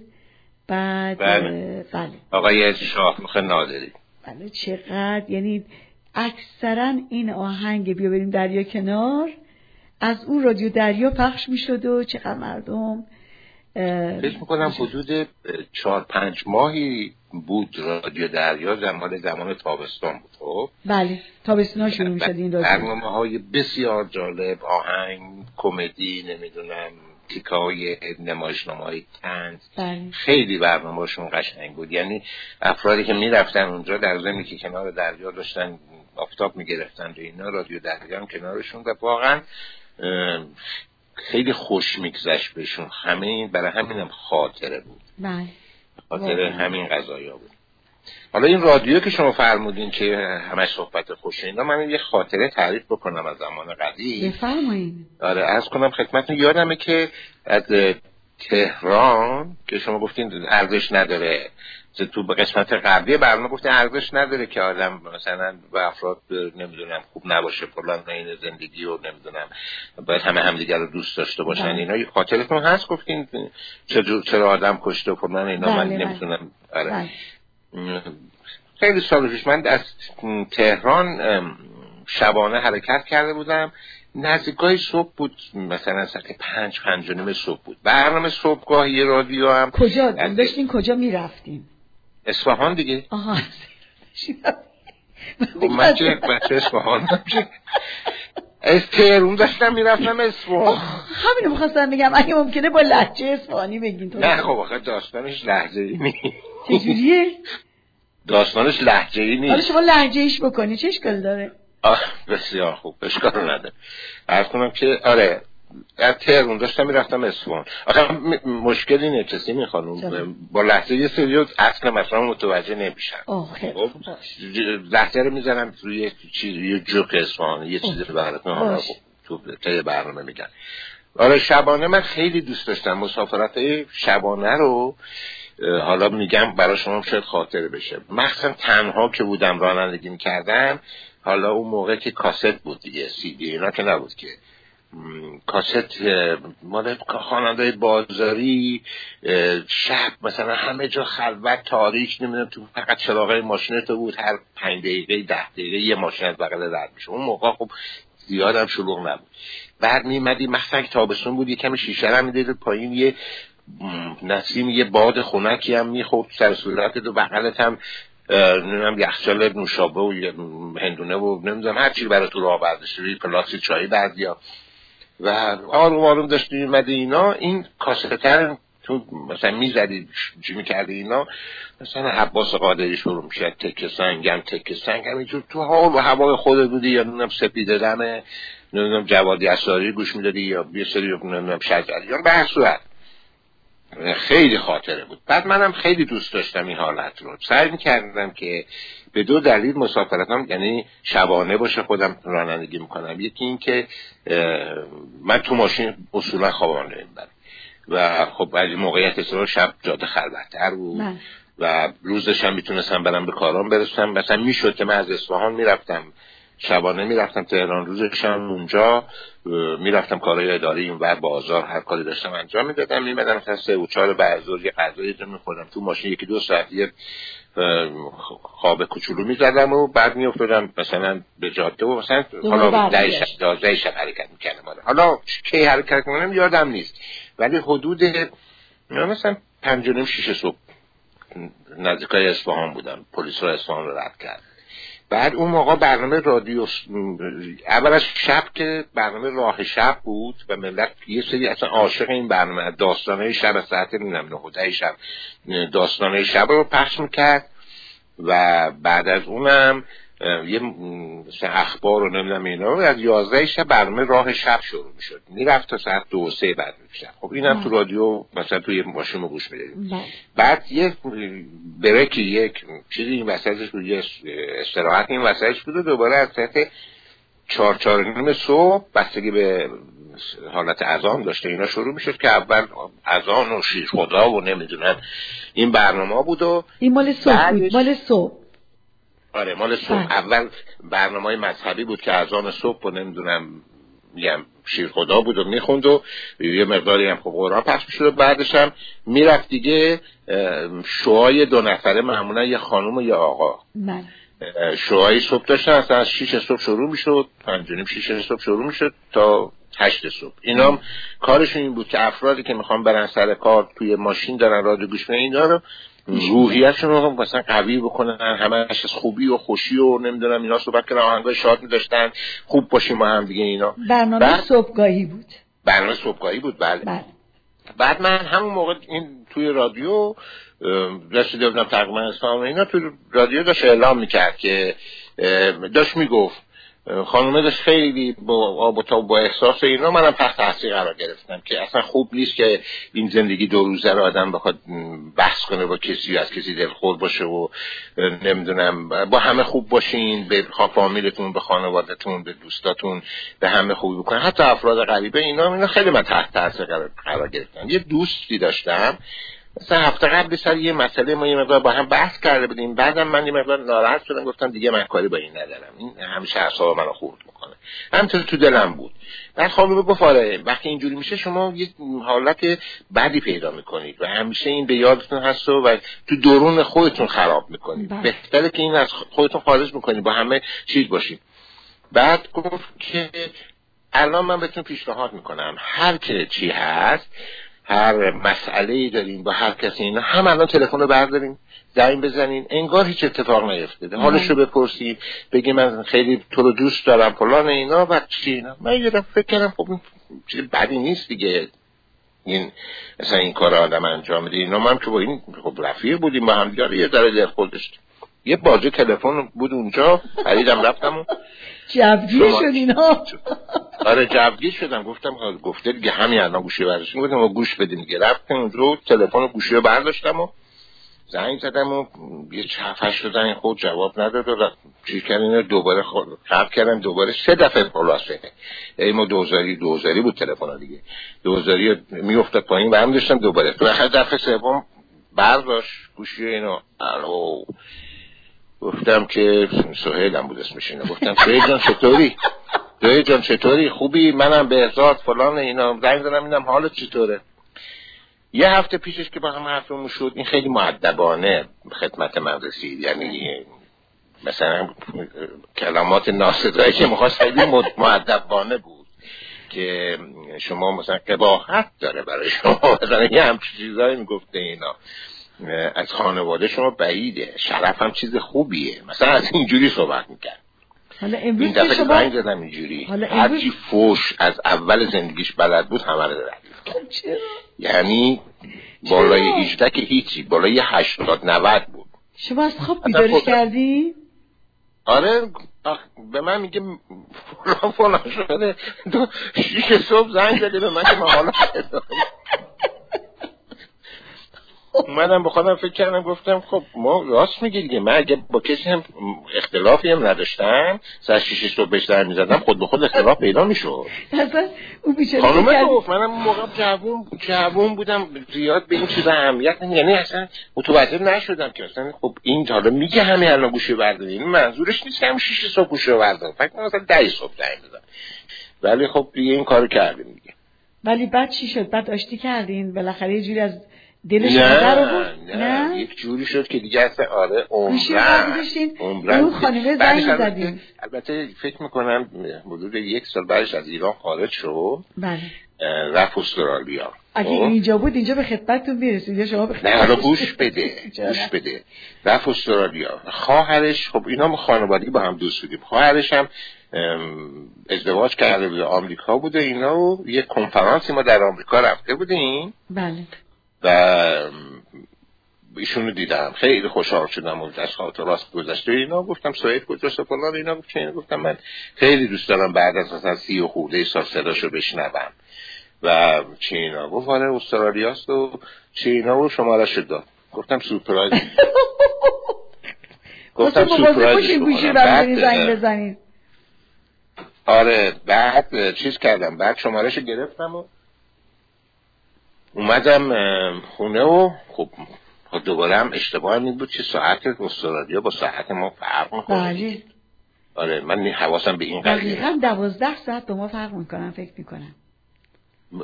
بعد بله, بله. آقای شاه نادری. بله چقدر یعنی اکثرا این آهنگ بیا بریم دریا کنار. از اون رادیو دریا پخش می‌شد و چقدر مردم فکر می‌کنم حدود چهار پنج ماهی بود رادیو دریا زمان زمان تابستان بود خب؟ بله تابستونا شروع می‌شد این رادیو. برنامه های بسیار جالب آهنگ کمدی نمی‌دونم تیکای نمایشنامه های تنز بله. خیلی برنامهشون قشنگ بود. یعنی افرادی که می‌رفتن اونجا در زمینی که کنار دریا داشتن آفتاب می‌گرفتن و اینا رادیو دریا هم کنارشون و واقعا خیلی خوش میگذشت بهشون. همه این برای همینم خاطره بود. بله. خاطر واقعا. همین قضايا بود. حالا این رادیو که شما فرمودین که همش صحبت خوش اینا من یه خاطره تعریف بکنم از زمان قدیم. بفرمایید آره از کنم خدمتتون یادمه که از تهران که شما گفتین ارزش نداره. تو به قسمت قبلی برنامه گفتین ارزش نداره که آدم مثلا به افراد نمی‌دونم خوب نباشه فلان این زندگی و نمی‌دونم باید همه همدیگر رو دوست داشته باشن بله. اینا. خاطرتون هست؟ گفتین چرا چرا آدم کشته و فلان اینا؟ من بله، بله. نمی‌تونم. آره. خیلی سال پیش من از تهران شبانه حرکت کرده بودم. نزدیکای صبح بود مثلا ساعت پنج پنج و نیم صبح بود. برنامه صبحگاه یه رادیو هم کجا؟ داشتین کجا می‌رفتین؟ اصفهان دیگه. آها خب من چه بچه اصفهان [LAUGHS] از تهرون داشتم می‌رفتم اصفهان. همینو می‌خواستم بگم. اگه ممکنه با لحجه اصفهانی بگین تو نه خب آخه داستانش لحجه ای نیست. چجوریه؟ داستانش لحجه ای حالا نیست شما لحجه ایش بکنی چه اشکال داره؟ آه بسیار خوب اشکال نداره. عرض کنم که آره از تهرون داشتم می‌رفتم اصفهان. آخه مشکل اینه کسی چرا؟ می‌خوانم با لحظه یه سری اصل مثلا متوجه نمیشن. خب لحظه رو می‌زنم روی یه چیز یه جوک اصفهان یه چیزی رو براتون تو برنامه میگن آره شبانه من خیلی دوست داشتم مسافرت شبانه رو حالا میگم برای شما شاید خاطره بشه. مخصوصا تنها که بودم رانندگی می‌کردم حالا اون موقع که کاست بود دیگه سی دی اینا که نبود که. کاست مال خواننده بازاری شب مثلا همه جا خلوت تاریک نمی‌دونم تو فقط چراغای ماشین تو بود هر پنج دقیقه ده دقیقه یه ماشین از بغل رد میشه. اون موقع خب زیاد هم شلوغ نبود. بعد میمدی مثلا تابستون بود یه کمی شیشه رو می‌دید پایین یه نسیم یه باد خنکی هم می‌خورد سر صورت و بغلت هم نمی‌دونم یخچال نوشابه و هندونه و نمی‌دونم هر چی برای تو راه برداشتی روی پلاس چایی بردیا. و آروم آروم داشتی میمدی اینا این کاستر تو مثلا می‌زدی چی می‌کردی اینا؟ مثلا حباس قادری شروع میشه تک سنگم تک سنگ همینجور تو حال و هوای خودت بودی یا نمی‌دونم سپیده دمه نمی‌دونم جوادی اصاری گوش می‌دادی یا یه سری نمی‌دونم شجریان به صورت. خیلی خاطره بود. بعد منم خیلی دوست داشتم این حالت رو. سعی می‌کردم که به دو دلیل مسافرتم یعنی شبانه باشه خودم رانندگی می‌کنم. یکی این که من تو ماشین اصولا خوابم نمی‌برم و خب از موقعیت اصلا شب جاده خلوتتر بود. من و روزش هم می‌تونستم برم به کارام برسم. مثلا می‌شد که من از اصفهان می‌رفتم. شبانه می‌رفتم تهران روزش هم اونجا می‌رفتم کارهای اداری این ور بازار هر کاری داشتم انجام می‌دادم میمدم مثلا سه و چهار بعد ظهر یه غذایی رو میخوردم تو ماشین یکی دو ساعت یه خواب کوچولو می‌زدم و بعد میافتادم مثلا به جاده و مثلا حالا ده. شب شب حرکت می‌کردم. حالا کی حرکت کنم یادم نیست. ولی حدود مثلا پنج و نیم شیش صبح نزدیکای اصفهان بودم. پلیس را اصفهان رو رد کرد بعد اون موقع برنامه رادیو اول از شب که برنامه راه شب بود و ملت یه سری اصلا عاشق این برنامه داستانه شب از ساعت نمی‌دونم نه و ده شب داستانه شب رو پخش می‌کرد و بعد از اونم یه م، مثلا اخبار و نمی‌دونم اینا و از یازده شب برنامه راه شب شروع می‌شد. می‌رفت تا ساعت دو سه بعد می‌شد خب اینم تو رادیو مثلا توی ماشین رو گوش می‌دادیم. بله. بعد یه بریکی یک چیزی این وسطش بود یه استراحت این وسطش بود و دوباره از ساعت چهار چهار نیم صبح بستگی به حالت اذان داشته اینا شروع می‌شد که اول اذان و شیر خدا و نمی‌دونم این برنامه بود و این مال صبح بود مال صبح. آره مال صبح. بله. اول برنامه مذهبی بود که اذان صبح و نمی‌دونم میگم شیر خدا بود و می‌خوند و یه مقداری هم خب قرآن پخش می‌شد و بعدش هم می‌رفت دیگه شوهای دو نفره معمولا یه خانم و یه آقا. اه، شوهای صبح داشتن اصلا از شیش صبح شروع می‌شد پنج و نیم شیش صبح شروع می‌شد تا هشت صبح. اینا هم کارشون این بود که افرادی که می‌خوان برن سر کار توی ماشین دارن رادیو گوش میدن اینا رو روحیتشون رو مثلا قوی بکنن همش از خوبی و خوشی و نمی‌دونم اینا صحبت کردن آهنگای شاد میداشتن. خوب باشیم ما هم دیگه اینا. برنامه بعد- صبحگاهی بود. برنامه صبحگاهی بود بله. بله. بعد من همون موقع این توی رادیو رسیده بودم تقریبا اسلام اینا توی رادیو داشت اعلام می‌کرد که داشت می‌گفت خانومه داشت خیلی با آب و تاب با احساس اینا منم تحت تاثیر قرار گرفتم که اصلا خوب نیست که این زندگی دو روزه رو آدم بخواد بحث کنه با کسی از کسی دلخور باشه و نمی‌دونم با همه خوب باشین به فامیلتون به خانوادتون به دوستاتون به همه خوبی بکنن حتی افراد غریبه اینا اینا خیلی من تحت تاثیر قرار گرفتم یه دوستی داشتم مثلا هفته قبل سر یه مسئله ما یه مقدار با هم بحث کرده بودیم. بعدم من یه مقدار ناراحت شدم. گفتم دیگه من کاری با این ندارم. این همیشه اعصاب منو خورد می‌کنه. همینطور تو دلم بود. بعد خانم گفت آره وقتی اینجوری میشه شما یه حالت بدی پیدا می‌کنید و همیشه این به یادتون هست و, و تو درون خودتون خراب می‌کنید. بله. بهتره که این از خودتون خارج می‌کنید. با همه چیز باشید. بعد گفت که الان من بهتون پیشنهاد می‌کنم. هر که چی هست هر مسئله ای دارین با هر کسی اینا هم الان تلفن رو بردارین زنگ بزنین انگار هیچ اتفاق نیفتاده. حالش رو بپرسید بگی من خیلی تو رو دوست دارم فلان اینا و چی اینا؟ من یه دفعه فکر کردم خب چیز بدی نیست دیگه. این مثلا این کار آدم انجام میده. اینا من که با این خب رفیق بودیم با هم دیگه یه ذره دلخور داشتیم یه بازه تلفن بود اونجا خریدم رفتم و جوگیر شد اینا. [LAUGHS] آره جوگیر شدم. گفتم گفته دیگه همین الان گوشی گفتم ما گوش بدیم دیگه. رفتم اونجا و تلفن و گوشی رو برداشتم و زنگ زدم و یه هفت هشت زنگ خود جواب نداد و چیز کردن دوباره خود خراب کردم دوباره سه دفعه خلاصه ای ما دوزاری دوزاری بود تلفن دیگه. دوزاری میافتاد پایین برم داشتم دوباره. تو [LAUGHS] دفعه سوم برداشت گوشی اینو الو. گفتم که سهیلم بود اسمش اینو گفتم سهیل جان چطوری؟ سهیل جان چطوری؟ خوبی؟ منم بهزاد فلان اینا. زنگ زدم اینم حالت چطوره؟ یه هفته پیشش که با هم حرفمون شد این خیلی معدبانه خدمت من رسید. یعنی مثلا کلمات ناسدایی که می‌خواست خیلی معدبانه بود که شما مثلا قباحت داره برای شما. مثلا یه همچین چیزایی می‌گفته اینا. از خانواده شما بعیده. شرف هم چیز خوبیه. مثلا از اینجوری صحبت می‌کرد. حالا این دفعه شما زنگ زدم اینجوری. حالا هرچی فوش از اول زندگیش بلد بود همه رو کرد چرا؟ یعنی بالای 18 که هیچی بالای 80 90 بود. شما از خواب بیدارش کردی؟ آره آخ، به من میگه فلان فلان شده. تو شیش صبح زنگ زده به من که من حالا [LAUGHS] اومدم به خودم فکر کردم گفتم خب ما راست میگی دیگه. من اگه با کسی هم اختلافی هم نداشتم سر شیش صبح بهش در می‌زدم خود به خود اختلاف پیدا می‌شد. خانومه گفت منم موقع جوون جوون بودم زیاد به این چیزا اهمیت یعنی اصلا متوجه نشدم که اصلا خب این حالا میگه همه الان گوشی برداری. این منظورش نیست که هم شیش صبح گوشی بردارم فکر کنم مثلا ده صبح زنگ بزن ولی خب دیگه این کارو کردیم دیگه. ولی بعد چی شد؟ بعد آشتی کردین؟ بالاخره یه جوری از دلش نه در آورد؟ نه یک جوری شد که دیگه اصلا آره عمرن؟ عمرن اون خانمه زنگ زدین؟ البته فکر می‌کنم حدود یک سال بعدش از ایران خارج شد. بله. رفت استرالیا. اگه خب؟ اینجا بود اینجا به خدمتتون می‌رسید یا شما به نه حالا گوش بده؟ [LAUGHS] گوش بده. رفت استرالیا. خواهرش خب اینا خانوادگی با هم دوست بودیم. خواهرش هم ازدواج کرده بود آمریکا بوده اینا و یه کنفرانسی ما در آمریکا رفته بودیم. بله. و ایشون رو دیدم. خیلی خوشحال شدم و از خاطرات گذشته. اینا گفتم سوید کجاست فلان. اینا گفت چه؟ گفتم من خیلی دوست دارم بعد از مثلا سی و خورده سال صداشو بشنوم. و چه اینا؟ گفت آره استرالیاست و چه اینا و شمارش داد. گفتم سورپرایز. [LAUGHS] گفتم بزنین. آره بعد چیز کردم. بعد شمارش گرفتم و اومدم خونه و خب خب دوباره هم اشتباه این بود که ساعت استرالیا با ساعت ما فرق می‌کنه. بله. آره من حواسم به این قضیه. دقیقا دوازده ساعت با ما فرق می‌کنن فکر می‌کنم.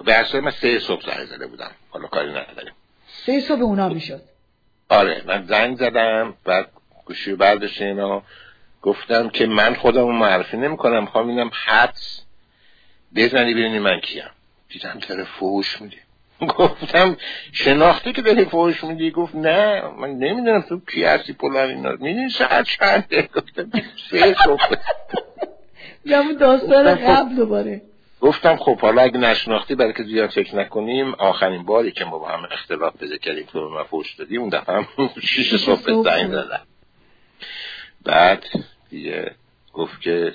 به اصلا من سه صبح زنگ زده بودم. حالا کاری نداریم سه صبح اونا می‌شد. آره من زنگ زدم بعد گوشی رو برداشته اینا. گفتم که من خودم معرفی نمی کنم می‌خوام اینم حدس بزنی ببینی من کیم. دیدم داره فوش میده. [LAUGHS] گفتم شناختی که داری فوش میدی؟ گفت نه من نمی‌دونم تو کی هستی پلان اینا. می‌دونی ساعت چنده؟ گفتم سه صبح. [LAUGHS] اون داستان خب. قبل دوباره. گفتم خب حالا اگه نشناختی برای که زیاد فکر نکنیم آخرین باری که ما با هم اختلاف پیدا کردیم تو من فوش دادی اون دفعه هم [LAUGHS] شیش صبح زنگ بود. زدم. بعد دیگه گفت که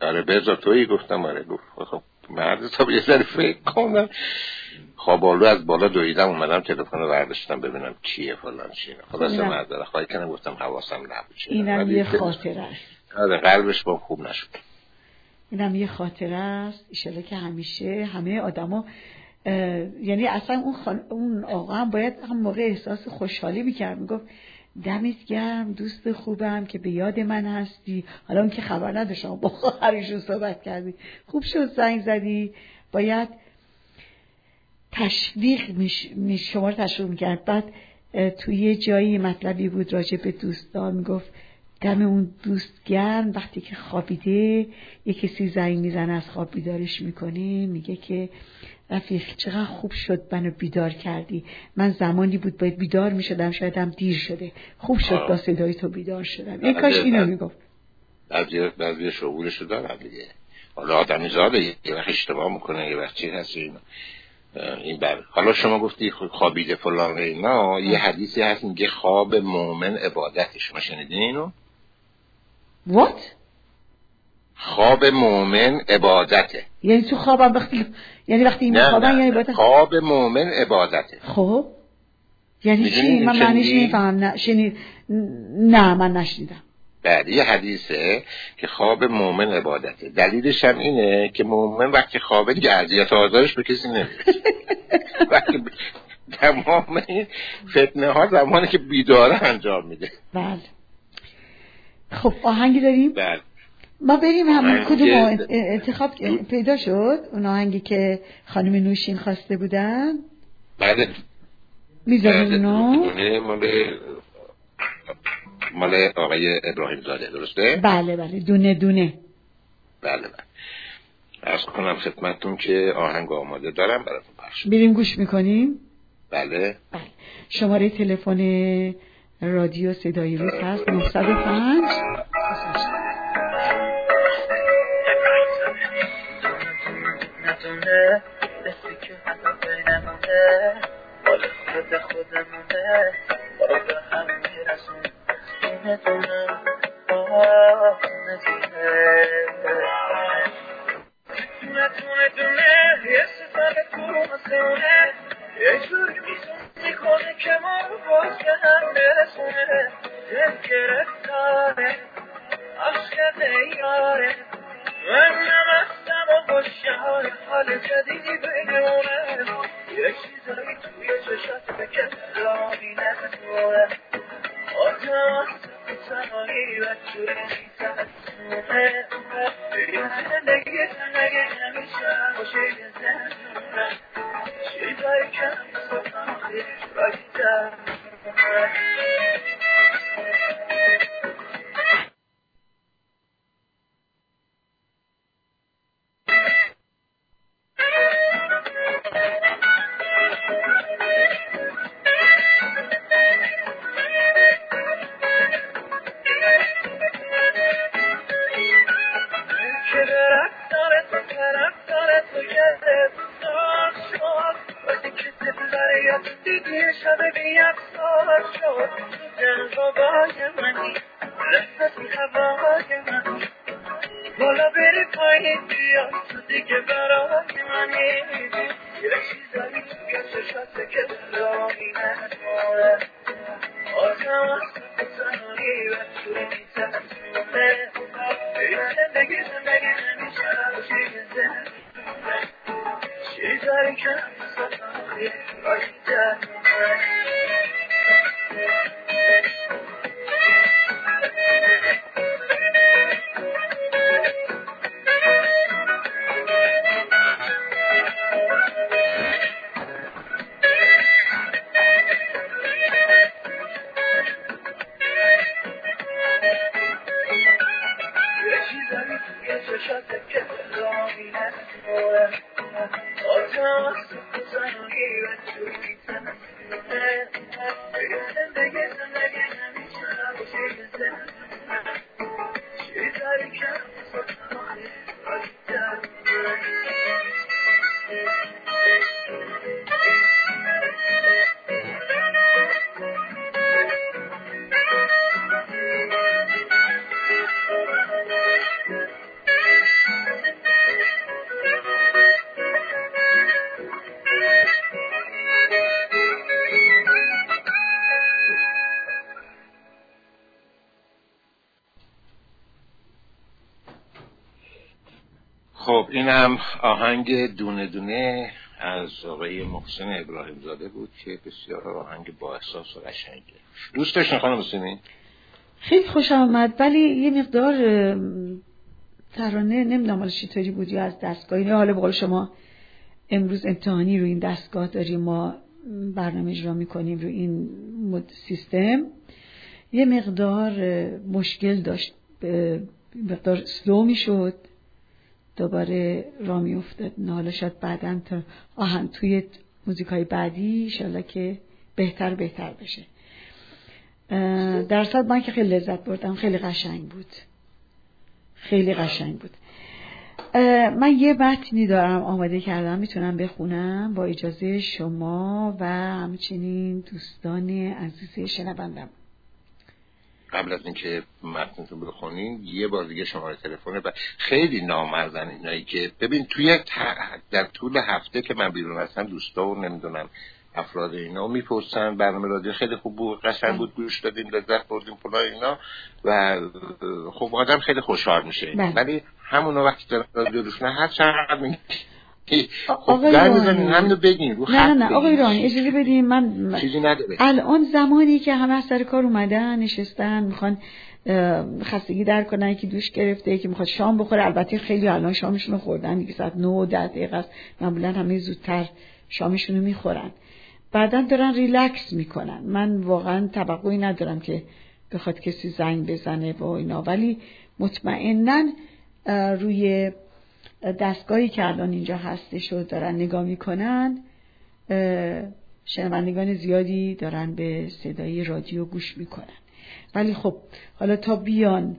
آره بذار تویی گفتم آره گفت خب مرد تا یه ذره فکر کنم. خوابالو از بالا دویدم اومدم تلفن رو برداشتم ببینم کیه فلان چیه خلاص اینم- معذرت خواهی کنم گفتم حواسم نبود اینم یه خاطره است. آره قلبش با خوب نشد. اینم یه خاطره است. ایشالا که همیشه همه آدما یعنی اصلا اون, خان... اون آقا هم باید هم موقع احساس خوشحالی می‌کرد. می‌گفت دمت گرم دوست خوبم که به یاد من هستی. حالا اون که خبر نداشتم با خواهرشون صحبت کردی. خوب شد زنگ زدی. باید تشویق. میش... شما رو تشویق می‌کرد. بعد توی یه جایی مطلبی بود راجع به دوستان. می‌گفت دم اون دوست گرم وقتی که خوابیده یه کسی زنگ می‌زنه از خواب بیدارش می‌کنه. میگه که رفیق چقدر خوب شد منو بیدار کردی. من زمانی بود باید بیدار می‌شدم شاید هم دیر شده. خوب شد آه. با صدای تو بیدار شدم. بله، کاش اینو بله. می‌گفت. بعضی بعضی شعورشو دارن دیگه. حالا آدمی زاده یه وقت اشتباه می‌کنه یه وقت چی هست اینا. این بر حالا شما گفتی خوابیده فلان اینا یه حدیثی هست میگه خواب مؤمن عبادت شما شنیدین اینو؟ What؟ خواب مؤمن عبادته. یعنی تو خوابم وقتی یعنی وقتی این نه, یعنی. باید خواب مؤمن عبادته. خب؟ یعنی چی؟ من معنیش؟ نمی‌فهمم نه شنید نه من نشنیدم. بعد یه حدیثه که خواب مؤمن عبادته. دلیلش هم اینه که مؤمن وقتی خوابه و آزارش به کسی نمی‌رسه. [LAUGHS] وقتی تمام این فتنه ها زمانی که بیداره انجام میده. بله. خب آهنگی داریم؟ بله. ما بریم همون کدوم انت- انتخاب پیدا شد اون آهنگی که خانم نوشین خواسته بودن؟ بله می‌ذاریم مال آقای ابراهیم زاده درسته؟ بله بله دونه دونه. بله بله. ارز کنم خدمتتون که آهنگ آماده دارم براتون پخش بریم گوش می‌کنیم؟ بله. بله. شماره تلفن رادیو صدای روز هست 905 دستی که حتی بینمونه مال خود خودمونه ما رو به هم میرسون ندونه آه ندونه ندونه دونه یه ستاره تو مسونه یه جوری که رو باز به هم برسونه دل گرفتاره من نمستم و خوشحال حال جدیدی بگونه یه چیزایی توی چشات بکن رامی نکنه آدم تنهایی و توی تحسونه یه زندگی زندگی همیشه باشه یه زندونه. چیزایی که می‌سازم خیلی رایی که تو گرفتار شد. وقتی که یاد دیدی شب بی افسار شد. تو بابای منی لحظتی هوای منی. بالا بری پایین بیا تو دیگه برای منی. یه چیزایی توی چشات که رامی نداره. آدم از تو تنهایی و توی میترسونه. زندگی زندگی نمیشه زندونه چیزایی که نمی‌سازم خیلی اینم آهنگ دونه دونه از آقای محسن ابراهیم زاده بود که بسیار آهنگ با احساس و قشنگه. دوست داشتین خانم سیمی خیلی خوش آمد ولی یه مقدار ترانه نمی‌دونم حالا چطوری بود یا از دستگاه اینه حالا بقول شما امروز امتحانی رو این دستگاه داریم ما برنامه اجرا می‌کنیم رو این مد- سیستم. یه مقدار مشکل داشت مقدار سلو می‌شد. دوباره را میافتاد. نه حالا شاید بعدا تا آهن توی موزیک های بعدی انشالله که بهتر بهتر بشه. اه، در صد من که خیلی لذت بردم. خیلی قشنگ بود. خیلی قشنگ بود. من یه متنی دارم آماده کردم می‌تونم بخونم با اجازه شما و همچنین دوستان عزیز شنوندم. قبل از اینکه متنتون بخونین یه بار دیگه شماره تلفن و خیلی نامردن اینایی که ببین توی در طول هفته که من بیرون هستم دوستا و نمی‌دونم افراد اینا می‌پرسن برنامه رادیو خیلی خوب بود قشنگ بود گوش دادیم لذت بردیم فلان اینا و خب آدم خیلی خوشحال میشه بله. ولی همون وقتی رادیو روش نه هر چقدر در رانی. می‌زنین همینو بگین رو نه نه. آقای ایرانی اجازه بدیم من چیزی نداره. الان زمانی که همه از سر کار اومدن نشستن می‌خوان خستگی در کنن یکی دوش گرفته یکی می‌خواد شام بخوره. البته خیلی الان شامشون رو خوردن دیگه ساعت 9 و 10 دقیقه است. معمولا همه زودتر شامشون رو می‌خورن. بعدا دارن ریلکس می‌کنن. من واقعا توقعی ندارم که بخواد کسی زنگ بزنه و اینا. ولی مطمئنا روی دستگاهی که الان اینجا هستش رو دارن نگاه می‌کنن شنوندگان زیادی دارن به صدای رادیو گوش می‌کنن. ولی خب حالا تا بیان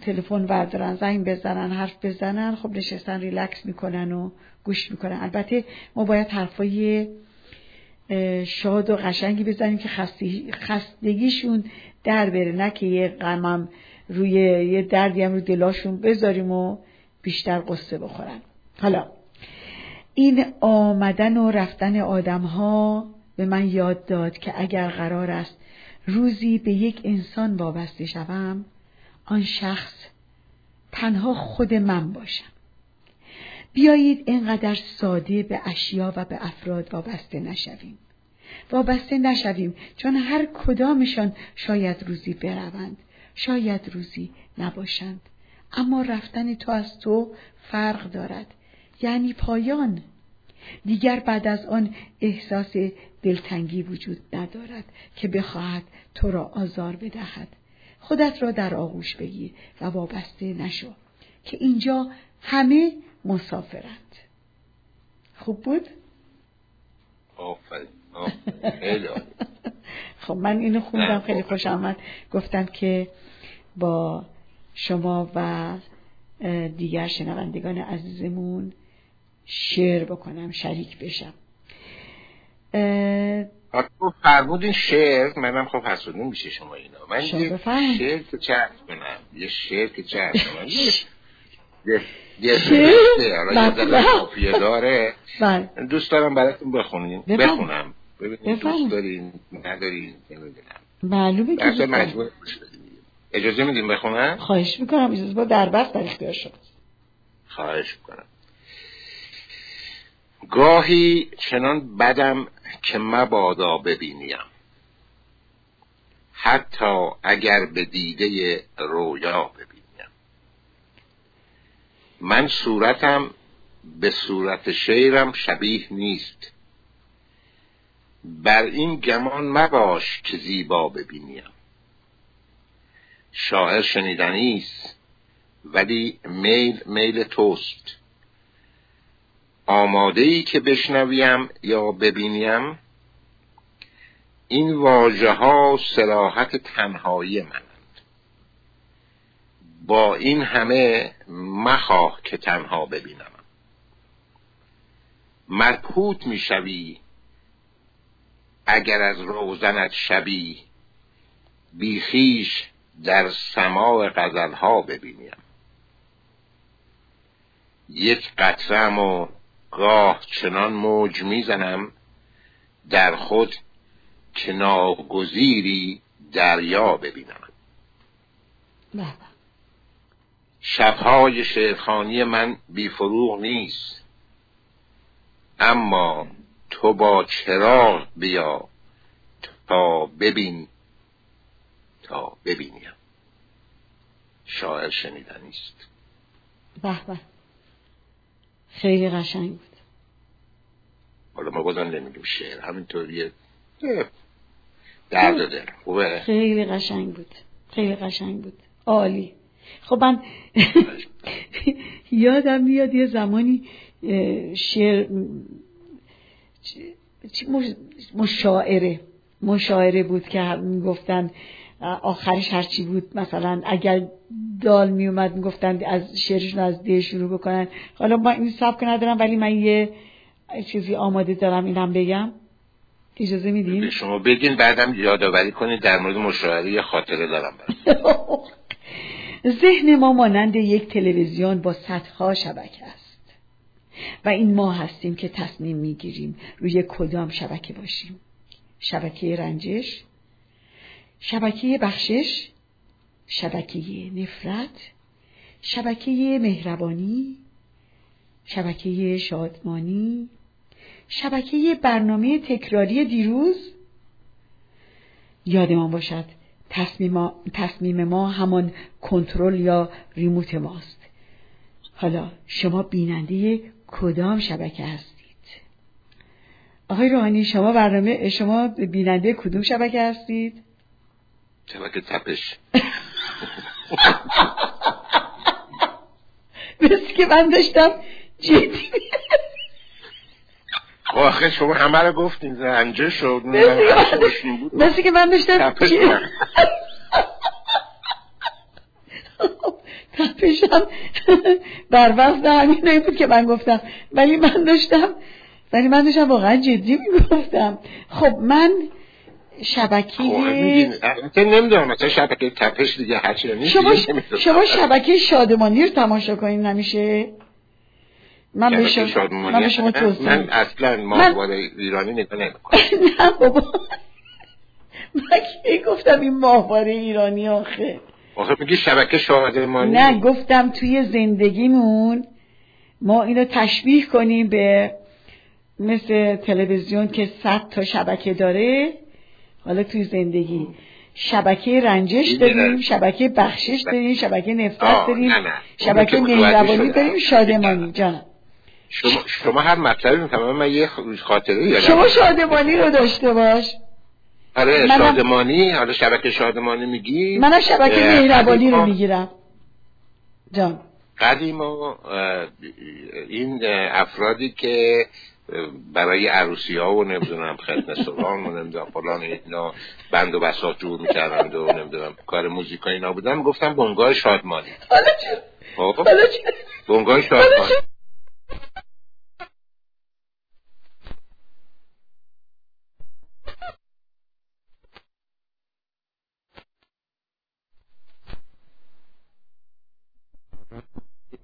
تلفن وردارن زنگ بزنن حرف بزنن خب نشستن ریلکس می‌کنن و گوش می‌کنن. البته ما باید حرفای شاد و قشنگی بزنیم که خستگیشون در بره نه که یه غمم روی یه دردی هم رو دلاشون بذاریم و بیشتر قصه بخورن. حالا این آمدن و رفتن آدم ها به من یاد داد که اگر قرار است روزی به یک انسان وابسته شوم آن شخص تنها خود من باشم. بیایید اینقدر ساده به اشیا و به افراد وابسته نشویم. وابسته نشویم چون هر کدامشان شاید روزی بروند شاید روزی نباشند. اما رفتن تو از تو فرق دارد. یعنی پایان. دیگر بعد از آن احساس دلتنگی وجود ندارد که بخواهد تو را آزار بدهد. خودت را در آغوش بگیر و وابسته نشو که اینجا همه مسافرند. خوب بود؟ آفرین. [LAUGHS] خب من اینو خوندم خیلی خوش آمد. گفتم که با شما و دیگر شنوندگان عزیزمون شعر بکنم شریک بشم. فرمودین شعر منم خب حسودیم میشه شما اینا. من. شعر که عرض کنم. یه شعر که عرض کنم. یه- شعر؟ داره. بله. دوست دارم براتون بفرمایید. بخونم. ببینید. دوست دارین ندارین معلومه که دوست دارم. مجموعه گوش بدین. اجازه میدین بخونم خواهش می‌کنم اجازه با در وقت در اختیار شماست خواهش می‌کنم. گاهی چنان بدم که مبادا ببینیم. حتی اگر به دیده رویا ببینیم. من صورتم به صورت شیرم شبیه نیست. بر این گمان مباش که زیبا ببینیم. شاعر شنیدنی است. ولی میل میل توست. آماده ای که بشنویم یا ببینیم این واژه ها سراحت تنهایی منند. با این همه مخواه که تنها ببینم. مرپوت می‌شوی. اگر از روزنت شبی بیخیش در سماع غزلها ببینیم. یک قطرم و گاه چنان موج می‌زنم در خود که ناگزیری دریا ببینم. بله. شبهای شعرخانی من بی فروغ نیست. اما تو با چراغ بیا تا ببین تا ببینیم. شاعر شنیدنی است به به. خیلی قشنگ بود. حالا ما بازم نمیگیم شعر همینطوریه درد دل خوبه؟ خیلی قشنگ بود. خیلی قشنگ بود. عالی. خب من یادم میاد یه زمانی شعر مشاعره. مشاعره بود که می‌گفتن آخرش هرچی بود مثلا اگر دال میومد می‌گفتن از شعرشون از ده شروع بکنن. حالا ما این سبک ندارم ولی من یه چیزی آماده دارم اینم بگم. اجازه میدین؟ شما بگین بعدم یادآوری کنید در مورد مشاعره یه خاطره دارم. [LAUGHS] ذهن ما مانند یک تلویزیون با صدها شبکه است. و این ما هستیم که تصمیم می‌گیریم روی کدام شبکه باشیم. شبکه رنجش شبکه بخشش شبکه نفرت شبکه مهربانی شبکه شادمانی شبکه برنامه تکراری دیروز. یادمان باشد تصمیم ما, تصمیم ما همان کنترل یا ریموت ماست. حالا شما بیننده کدام شبکه هستید؟ آقای روحانی شما برنامه شما بیننده کدوم شبکه هستید؟ شبکه تپش؟ مثل که من داشتم جدی. آخه شما همه رو گفتین رنجه شد مثل که من- داشتم. تپشم بر وزن همین بود که من گفتم. ولی من داشتم ولی من داشتم واقعا جدی می‌گفتم. خب من شبکه خب، البته نمی‌دونم مثلا شبکه تپش دیگه هرچی نیست شما. شما شبکه شادمانی رو تماشا کنین نمیشه؟ من به شما من به شما. توصیه من اصلا ماهواره ایرانی نگاه نمی‌کنم. [LAUGHS] نه بابا. من کی گفتم این ماهواره ایرانی آخه؟ آخه میگی شبکه شادمانی؟ نه گفتم توی زندگیمون ما اینو تشبیه کنیم به مثل تلویزیون که صد تا شبکه داره. حالا توی زندگی شبکه رنجش داریم. شبکه بخشش داریم شبکه نفرت داریم نه، نه. شبکه مهربانی. داریم شادمانی جان شما, شما هر مطلبی می‌فهمم من یه خاطره یادم شما. شادمانی رو داشته باش آره شادمانی حالا شبکه شادمانی میگی منم شبکه مهربانی رو قدیما- می‌گیرم جان قدیما اه، این افرادی که برای عروسی ها و نمی‌دونم ختن سران و نمی‌دونم فلان اینا بند و بساط جور می‌کردند و نمی‌دونم کار موزیکا اینا بودن. گفتم بنگاه شادمانی حالا چه؟ خب؟ حالا چه؟ بنگاه شادمانی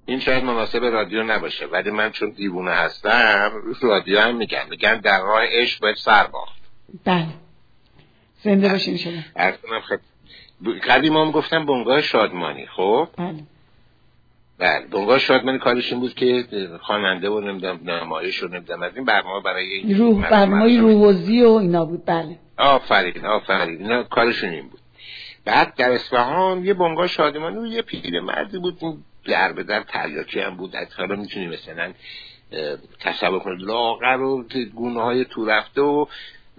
این شاید مناسب رادیو نباشه ولی من چون دیوونه هستم رادیو هم میگن میگن در راه عشق باید سر باخت. بله. زنده باشین شما. قدیم هم گفتم بنگاه شادمانی خب؟ بله. بله بنگاه شادمانی کارش این بود که خواننده و نمی‌دونم نمایش و نمی‌دونم از این برنامه برای این روح برنامه روحوزی و اینا بود. بله. آفرین آفرین. اینا کارشون این بود. بعد در اصفهان یه بنگاه شادمانی و یه پیر مردی بود در به در تریاکی هم بود. حالا می‌تونی مثلا تصور کنید لاغر و گونه های تو رفته و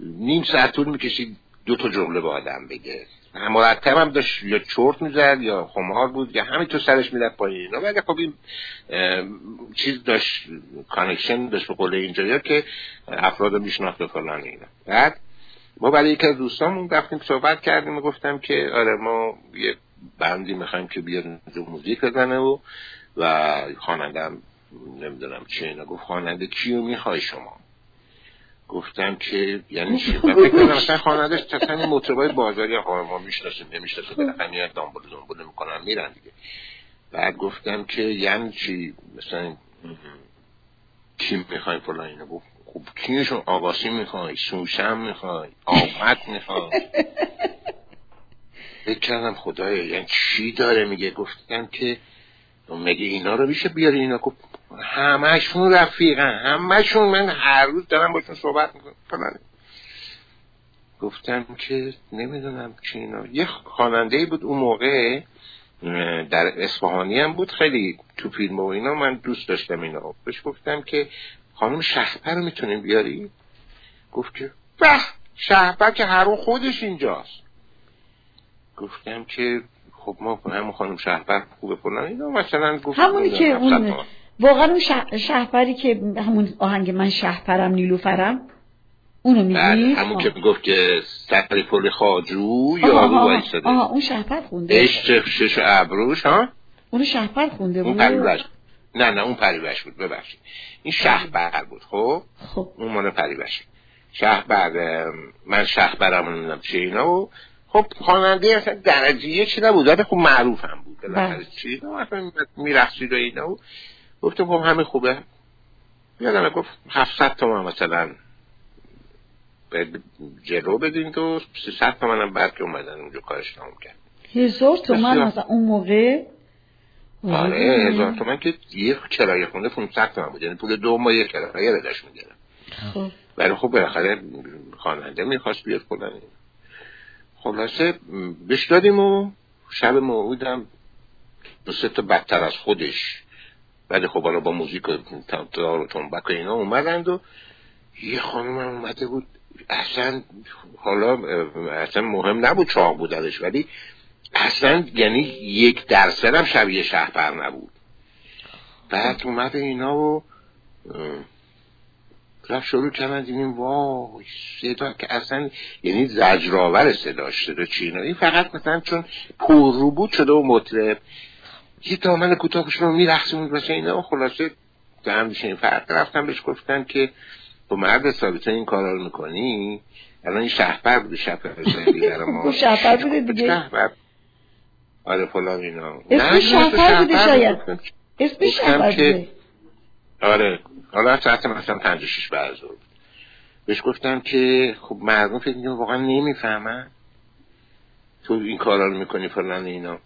نیم ساعت طول می‌کشید دو تا جمله با آدم بگه. مرتب هم داشت یا چرت می‌زد یا خمار بود یا همین تو سرش می‌رفت پایین اینا. ولی خب این چیز داشت connection داشت به قول اینجا که افراد میشناخت و فلان اینا. بعد ما برای یکی از دوستامون رفتیم صحبت کردیم و گفتم که آره ما یه بندی می‌خوایم که بیاد اونجا موزیک بزنه و و خواننده نمی‌دونم چه اینا. گفت خواننده کیو می‌خوای شما؟ گفتم که یعنی چی؟ من فکر کنم مثلا خوانندهش مثلا این مطربای بازاری ما می‌شناسیم نمی‌شناسیم. بالاخره میاد دامبول دامبول می‌کنن میرن دیگه. بعد گفتم که یعنی چی؟ مثلا کی می‌خوای فلان اینو گفت خب کیشون آقاسی می‌خوای سوشم می‌خوای آفت می‌خوای. [LAUGHS] فکر کردم خدایا یعنی چی داره میگه؟ گفتم که مگه اینا رو میشه بیاری اینا؟ گفت همشون رفیقن همشون من هر روز دارم باشون صحبت می‌کنم. گفتم که نمی‌دونم چی اینا. یه خواننده بود اون موقع در اصفهانی هم بود خیلی تو فیلم و اینا من دوست داشتم اینا بهش گفتم که خانم شهپر رو می‌تونیم بیاری؟ گفت که به شهپر که هر خودش اینجاست. گفتم که خب ما همون خانم شهپر خوبه فلان اینا مثلا گفت همونی که اون واقعا اون شهپری که همون آهنگ من شهپرم نیلوفرم اونو میگی همون که گفت که سفری پل خاجو یا رو وایساده. آها اون شهپر خونده. عشق شش ابروش ها؟ اون شهپر خونده بود نه نه اون پریوش بود ببخشید. این شهبر بود خب؟ خب. اون مال پریوش شهبر من شهبرم نمی‌دونم چه اینا و خب خواننده اصلا درجه یه چی نبود. ولی خب معروف هم بود بالاخره چی؟ مثلا میرقصید و اینا. و گفتم خب همین خوبه. یادم گفت 700 تومن مثلا. جلو بدین تو 300 تومن هم بعد که اومدن اونجا کارش تموم کرد. هزار تومن مثلا اون موقع؟ آره هزار تومن که یه کرایه خونه 500 تومن بود. یعنی پول دو ماه یه کرایه داشت خب. ولی خب بالاخره خواننده می‌خواست بیاد کلن خلاصه بهش دادیم و شب موعودم دو سه تا بدتر از خودش. ولی خب حالا با موزیک و تمتار و تنبک و اینا اومدند و یه خانم هم اومده بود. اصلا حالا اصلا مهم نبود چاق بودنش ولی اصلا یعنی یک درصد هم شبیه شهپر نبود. بعد اومده اینا و رفت شروع کردن دیدیم وای صدا که اصلا یعنی زجرآور صداش صدا چینایی فقط مثلا چون پر رو بود شده و مطرب. یه دامن کوتاهش رو میرخصون مثلا اینا. خلاصه هم این فرق رفتم بهش گفتن که با مرد ثابته این کارا رو می‌کنی؟ الان این شهپر بوده شهپر دیگر ما. شهپر بوده دیگه. شهپر. آره فلان اینا. اسم شهپر بوده شاید. اسم شهپر که بوده. آره. حالا ساعت مثلا پنج و شیش بعد ظهر بهش گفتم که خب مردم فکر می‌کنم واقعا نمی‌فهمن. تو این کارا رو می‌کنی فلان اینا.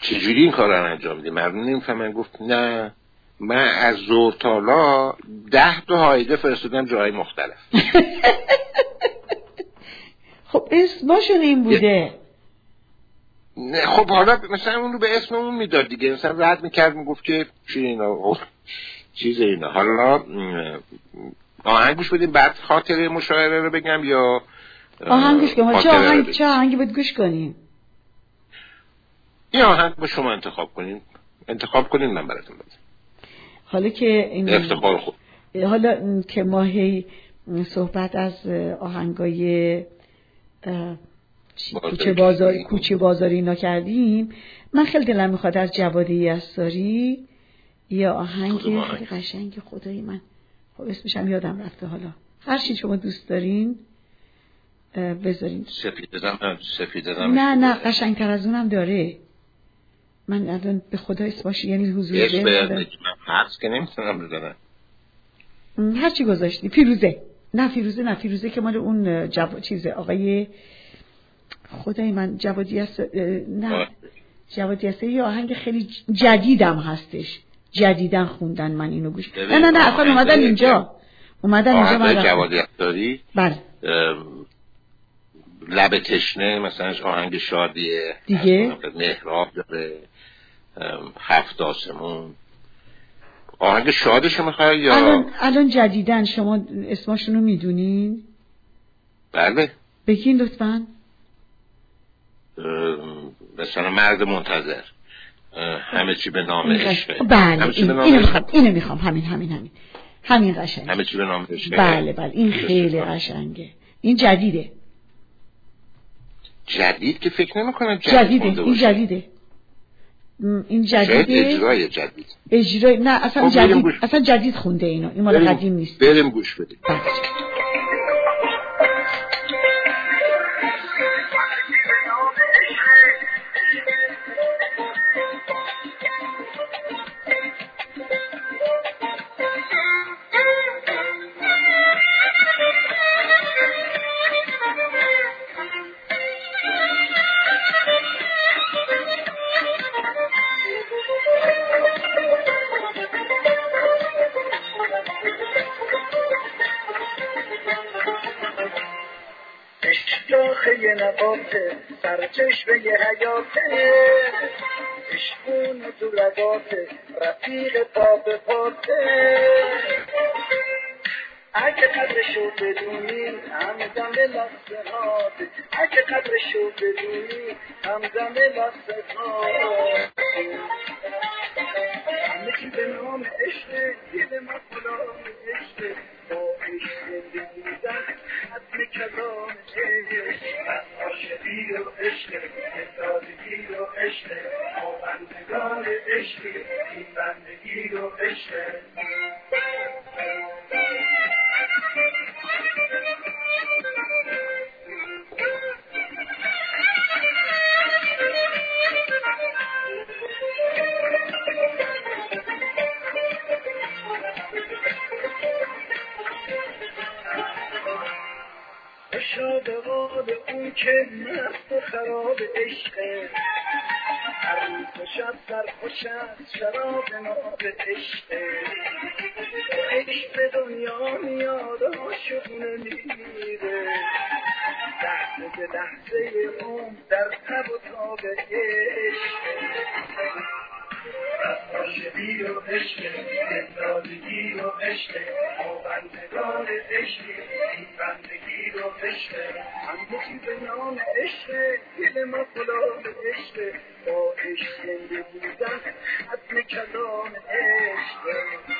چجوری این کارا رو انجام میدی؟ مردم نمی‌فهمن. گفت نه. من از زور تالا ده تا هایده فرستادم جای مختلف. [LAUGHS] خب اسمشون این بوده. نه خب حالا مثلا اون رو به اسم اون می‌داد دیگه. مثلا رد می‌کرد می‌گفت که چی اینا. چیز اینا حالا آهنگوش بدیم بعد خاطر مشاعره رو بگم یا آهنگش کنیم. چه آهنگ چه آهنگی باید گوش کنیم؟ این آهنگ با شما انتخاب کنیم. انتخاب کنیم من براتون بدم حالا که این افتخار خود. حالا که ما هی صحبت از آهنگای کوچه بازاری کوچه بازاری اینا کردیم من خیلی دلم می‌خواد از جواد یساری یه آهنگ خیلی قشنگ خدای من. خب اسمش هم یادم رفته حالا. هر چی شما دوست دارین بذارین. سفیدم سفیدم نه نه قشنگتر از اونم داره. من الان به خدا اسمش یعنی حضور اسم هست که نمی‌تونم بزنم هر چی گذاشتی. پیروزه نه فیروزه نه فیروزه که مال اون جواد چیزه آقای خدای من جوادی است نه. جوادی است یه آهنگ خیلی جدیدم هستش. جدیدن خوندن من اینو گوش. نه نه نه اصلا اومدن اینجا. اومدن اینجا من داری بله. لب تشنه مثلا آهنگ شادیه دیگه؟ مهراب داره. هفت آسمون. آهنگ شادش می‌خوای یا الان الان جدیدن. شما اسمشونو می‌دونین؟ بله. بگین لطفا. مثلا مرد منتظر. همه چی به نام عشق بله این اینو می‌خوام اینو می‌خوام همین همین همین. همین قشنگه همه چی به نام عشق بله بله این خیلی قشنگه. این جدیده. جدید که فکر نمی کنم جدیده این جدیده. این جدیده. اجرای جدید. اجرای نه اصلا جدید اصلا جدید خونده اینو. این مال قدیم نیست. بریم گوش بدیم. نباته سرچشمه حیاته. عشقون تو رگاته رفیق پا به پاته. اگه قدرشو بدونی همدم لحظه ها اگه قدرشو بدونی همدم لحظه ها همه به نام عشق دل ما غلام عشق. با عشق بودن کلام عشق از عاشقی عشق افتادگی و عشق با بندگان عشقی این و عشق شاد حال اون که مست خراب عشقه هر روز و شب سرخوش از شراب ناب عشقه عشق به دنیا میاد عاشقونه میره لحظه به لحظه اون در تب و تاب عشق. از عاشقی و عشق دلدادگی و عشق با بندگان عشقی این بندگی و عشق. همه چی به نام عشق دل ما غلام عشق. با عشق زنده بودن کلام عشق.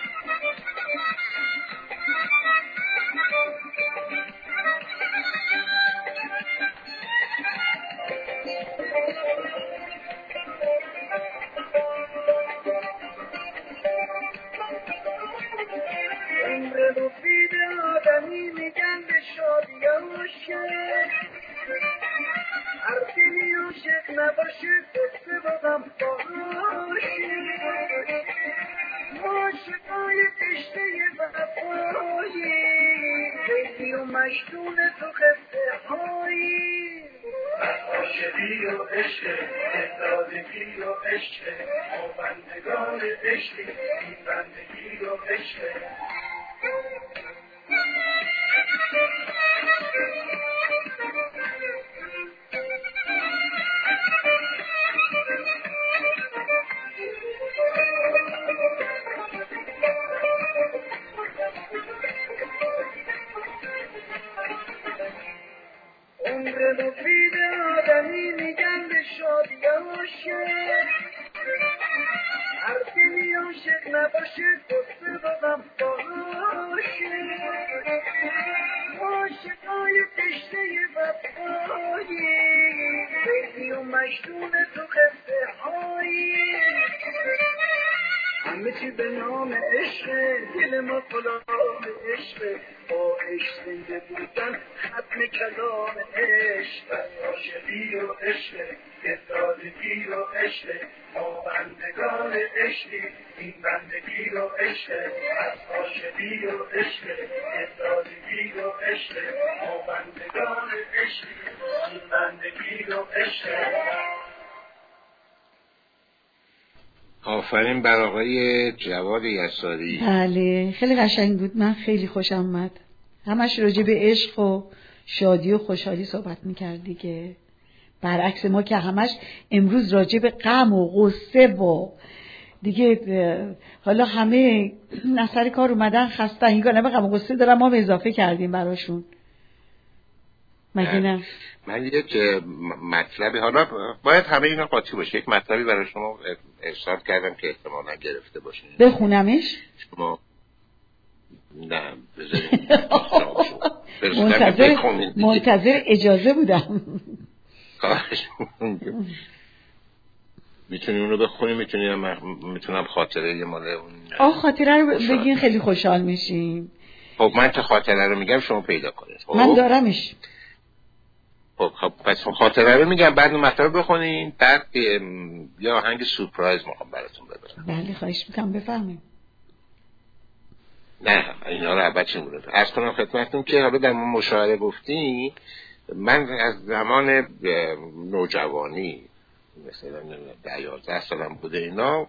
بر آقای جواد یساری. بله خیلی قشنگ بود. من خیلی خوشم اومد. همش راجع به عشق و شادی و خوشحالی صحبت می‌کرد دیگه. برعکس ما که همش امروز راجع به غم و غصه و دیگه حالا همه اثر کار اومدن خستن این به غم و غصه دارن ما اضافه کردیم براشون. مگه نه؟ من یک مطلبی حالا باید همه اینا قاطی باشه. یک مطلبی برای شما ارسال کردم که احتمالا گرفته باشین بخونمش؟ شما نه بذارین [LAUGHS] منتظر. منتظر اجازه بودم. می‌تونی اونو بخونی؟ می‌تونی می‌تونم خاطره یه مال اون آه خاطره رو بگین خیلی خوشحال میشیم. خب من که خاطره رو میگم شما پیدا کنید. خب؟ من دارمش خب خب پس خاطره رو میگم بعد اون مطلب بخونین بعد یه آهنگ سورپرایز می‌خوام براتون ببرم. بله خواهش می‌کنم بفهمیم نه اینا رو اول چی مورد از کنم خدمتتون که حالا در مشاعره گفتی من از زمان نوجوانی مثلا ده یازده سالم بوده اینا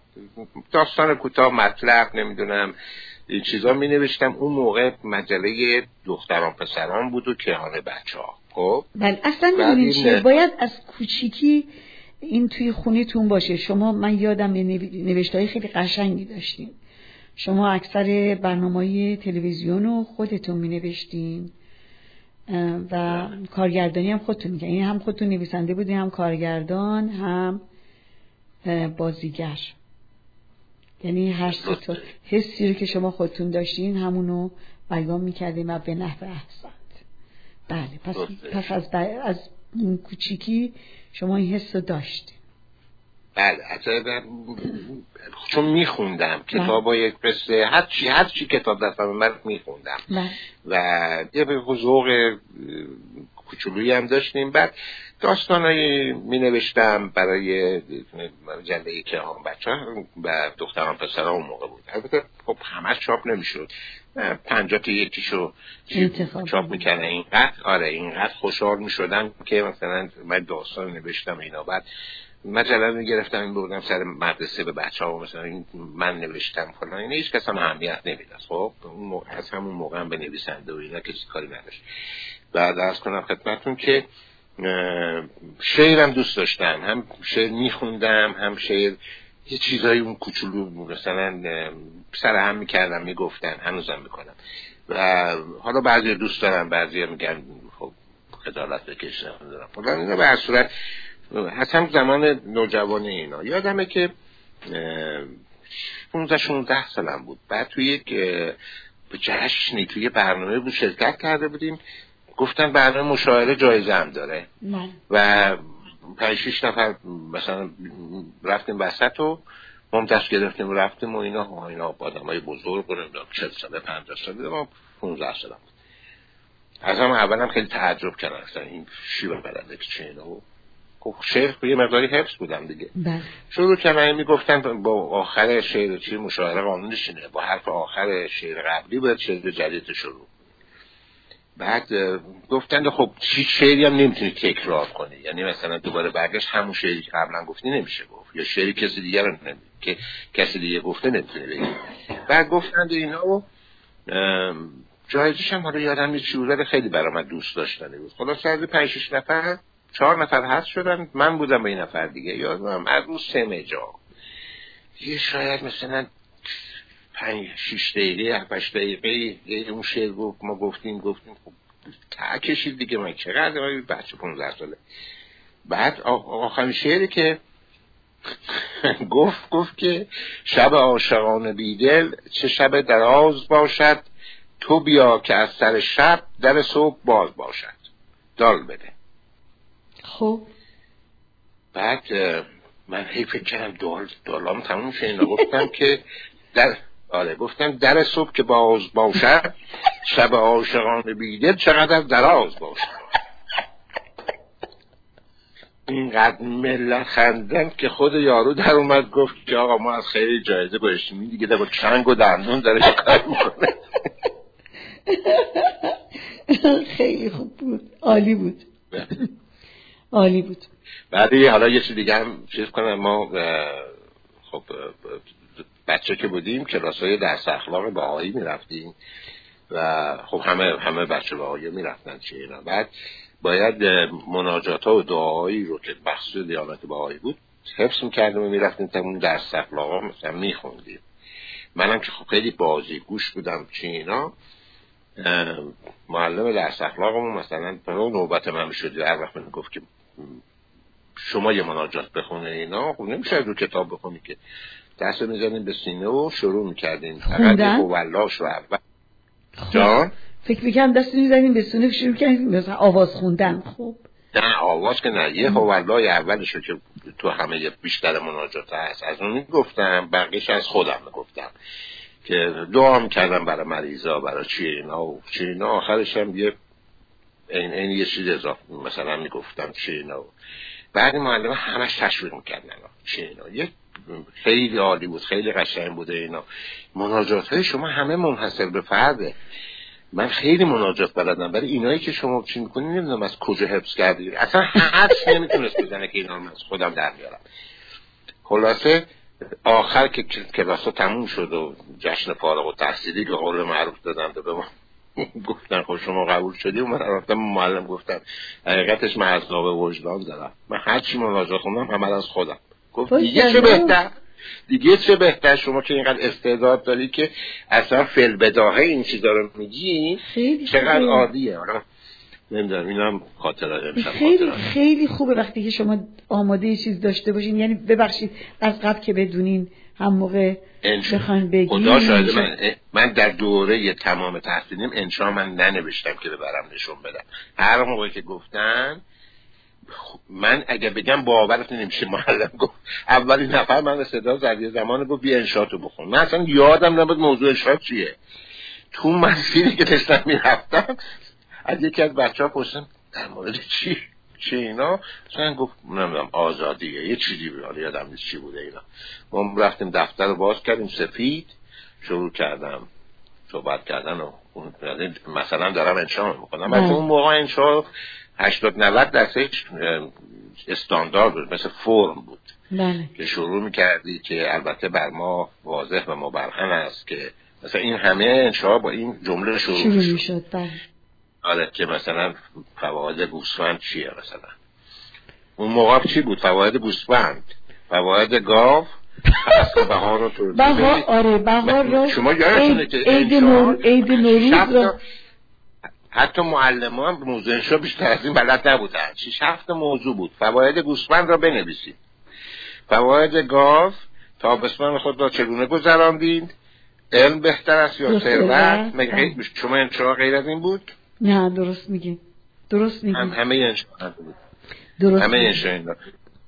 داستان کوتاه مطلب نمی‌دونم این چیزا می نوشتم اون موقع مجله دختران پسران بود و کهان بچه ها خب بله اصلا این- چیه باید از کوچیکی این توی خونیتون باشه. شما من یادم نوشته های خیلی قشنگی داشتین. شما اکثر برنامه های تلویزیون رو خودتون می نوشتین و کارگردانی هم خودتون میگن این هم خودتون نویسنده بودین هم کارگردان هم بازیگر. یعنی هر سه تا حسی رو که شما خودتون داشتین همونو بیان می‌کردین و به نحو احسنت بله پس. پس از, ب- از کوچیکی شما این حس رو داشتین. بله چون میخوندم کتابای قصه هر چی هر چی کتاب دستم من میخوندم. بله. و یه به ذوق اه، کوچولویی هم داشتیم. بعد داستانایی می نوشتم برای جنبه که هم بچه و دختران پسرها اون موقع بود. البته خب همه چاپ نمی‌شد. پنجاه تا یکیشو چاپ. می‌کردن اینقدر آره اینقدر خوشحال می‌شدم که مثلا من داستان نوشتم اینا. بعد مجله رو گرفتم این بردم سر مدرسه به بچه ها مثلا این من نوشتم فلان. اینا هیچ کس هم اهمیت نمی‌داد. خب اون موقع از همون موقع هم به نویسنده و اینا کسی کاری نداشت. بعد از کنم خدمتتون که شعرم دوست داشتم هم شعر میخوندم هم شعر یه چیزایی اون کوچولو مثلا سر هم می‌کردم می‌گفتن هنوزم می‌کنم و حالا بعضی دوست دارم بعضی میگن خب خجالت بکشم نمی‌دونم. فلان اینا به هر صورت هم زمان نوجوانی اینا. یادمه که اه، 15 16 سالم بود. بعد توی یک جشنی توی برنامه بود شرکت کرده بودیم. گفتن برنامه مشاعره جایزه هم داره. بله و پنج شیش نفر مثلا رفتیم وسط و دست گرفتیم رفتیم و اینا. ها اینا آدم های بزرگ و نمی‌دونم چل ساله پنجاه ساله ما 15 ساله بود. از هم اولم خیلی تعجب کردن اصلا این شیوه بلده که چه اینا. و خب شعر یه مقداری حفظ بودم دیگه. بله. شروع کردن می‌گفتن با آخر شعر چی مشاعره قانونش اینه با حرف آخر شعر قبلی باید شعر جدید شروع بعد گفتن خب هیچ شعری هم نمی‌تونی تکرار کنی. یعنی مثلا دوباره برگشت همون شعری که قبلا گفتی نمیشه گفت. یا شعری کسی دیگر رو نمی... که کسی دیگه گفته نمی‌تونه بگی بعد گفتند اینا و جایزش هم حالا یادم چی بود، ولی خیلی برای من دوست داشتنی بود. خلاص از پنج شش نفر چهار نفر هست شدن. من بودم با این نفر دیگه. یادم از اون سه مجا یه شاید مثلا پنج شیش دقیقه هفتش دقیقه یه اون شعر گفت ما گفتیم گفتیم. خب تا کشید دیگه من چقدر من بچه 15 ساله. بعد آخرین شعری که [LAUGHS] گفت گفت که شب عاشقان بیدل چه شب دراز باشد تو بیا که از سر شب در صبح باز باشد. دال بده. خب. بعد من هی فکر کردم دال دالام تموم شد. گفتم که در آره گفتم در صبح که باز باشد شب عاشقان بیدل چقدر دراز باشد. اینقدر ملت خندن که خود یارو در اومد گفت که آقا ما از خیلی جایزه گذاشتیم. این دیگه با چنگ و دندون داره کار می‌کنه؟ [LAUGHS] خیلی خوب بود. عالی بود. عالی بود. بعدی حالا یه چیز دیگه هم چیز کنم. ما خب بچه که بودیم کلاس های درس اخلاق بهایی می‌رفتیم. و خب همه همه بچه بهایی می‌رفتن چه اینا. بعد باید مناجات ها و دعاهایی رو که بخص دیانت بهایی بود حفظ می‌کردیم و می‌رفتیم تا اون درس اخلاق ها مثلا میخوندیم. منم که خب خیلی بازی گوش بودم چه اینا. معلم درس اخلاقمون مثلا به نوبت من شد هر وقت من گفت که شما یه مناجات بخونه اینا خب نمیشه رو کتاب بخونی که دست رو می‌زنیم به سینه و شروع می‌کردیم. فقط خوندن؟ یه هولاش رو اول. خب. جان؟ فکر می‌کنم دست می‌زنیم به سونه شروع کردیم مثلا آواز خوندن. خب. نه آواز که نه. یه هولای اولش رو که تو همه بیشتر مناجات هست. از اون می‌گفتم بقیش از خودم می‌گفتم که دعا می‌کردم برای مریضا برای چی اینا و چی اینا. آخرش هم یه این, این یه چیز اضافه مثلا می‌گفتم چی اینا و بعد معلم همش تشویق می‌کردن. چی اینا. یک خیلی عالی بود خیلی قشنگ بوده اینا. مناجات های شما همه منحصر به فرده. من خیلی مناجات بلدم ولی اینایی که شما چی می‌کنید نمی‌دونم از کجا حفظ کردید اصلا حدس نمی‌تونست بزنه که اینا من از خودم در میارم خلاصه آخر که کلاس تموم شد و جشن فارغ و تحصیلی به قول معروف دادن به ما گفتن خب شما قبول شدی؟ من رفتم معلم گفتم حقیقتش من از وجدان دارم. من هر چی مناجات خوندم عمل از خودم. گفت دیگه چه بهتر؟ دیگه چه بهتر؟ شما که اینقدر استعداد داری که اصلا فل بداهه این چیزا رو میگی؟ چقدر عادیه نمی‌دونم اینم خاطر خیلی خیلی خوبه وقتی که شما آماده یه چیز داشته باشین. یعنی ببخشید از قبل که بدونین هم موقع بخواین بگین. خدا شاید من, من در دوره تمام تحصیلیم انشا من ننوشتم که ببرم نشون بدم. هر موقع که گفتن من اگه بگم باورت نمیشه معلم گفت. اولین نفر من صدا زد یه زمان گفت بیا انشاتو بخون. من اصلا یادم نبود موضوع انشات چیه. تو مسیری که داشتم می‌رفتم از یکی از بچه ها پرسیم در مورد چی؟ چه اینا؟ مثلا گفت نمی‌دونم آزادیه. یه چیزی بود یادم نیست چی بوده اینا. ما رفتیم دفتر رو باز کردیم سفید. شروع کردم صحبت کردن و یعنی مثلا دارم انشا می‌کنم. از اون موقع انشا 80 90 درصدش استاندارد بود مثل فرم بود. بله. که شروع می‌کردی که البته بر ما واضح و مبرهن است که مثلا این همه انشا با این جمله شروع, شروع می‌شد بله. آره که مثلا فواید گوسفند چیه مثلا؟ اون موقع چی بود؟ فواید گوسفند. فواید گاو؟ بهار رو بهار آره بهار رو شما یادتونه که عید نور عید نوروز رو حتی معلم هم موضوع انشا بیشتر از این بلد نبودن. شیش هفت موضوع بود. فواید گوسفند را بنویسید. فواید گاو تابستان خود را چگونه گذراندید؟ علم بهتر است یا ثروت؟ شما انشا غیر از این بود؟ نه درست میگی درست میگی هم همه انشا درست همه انشا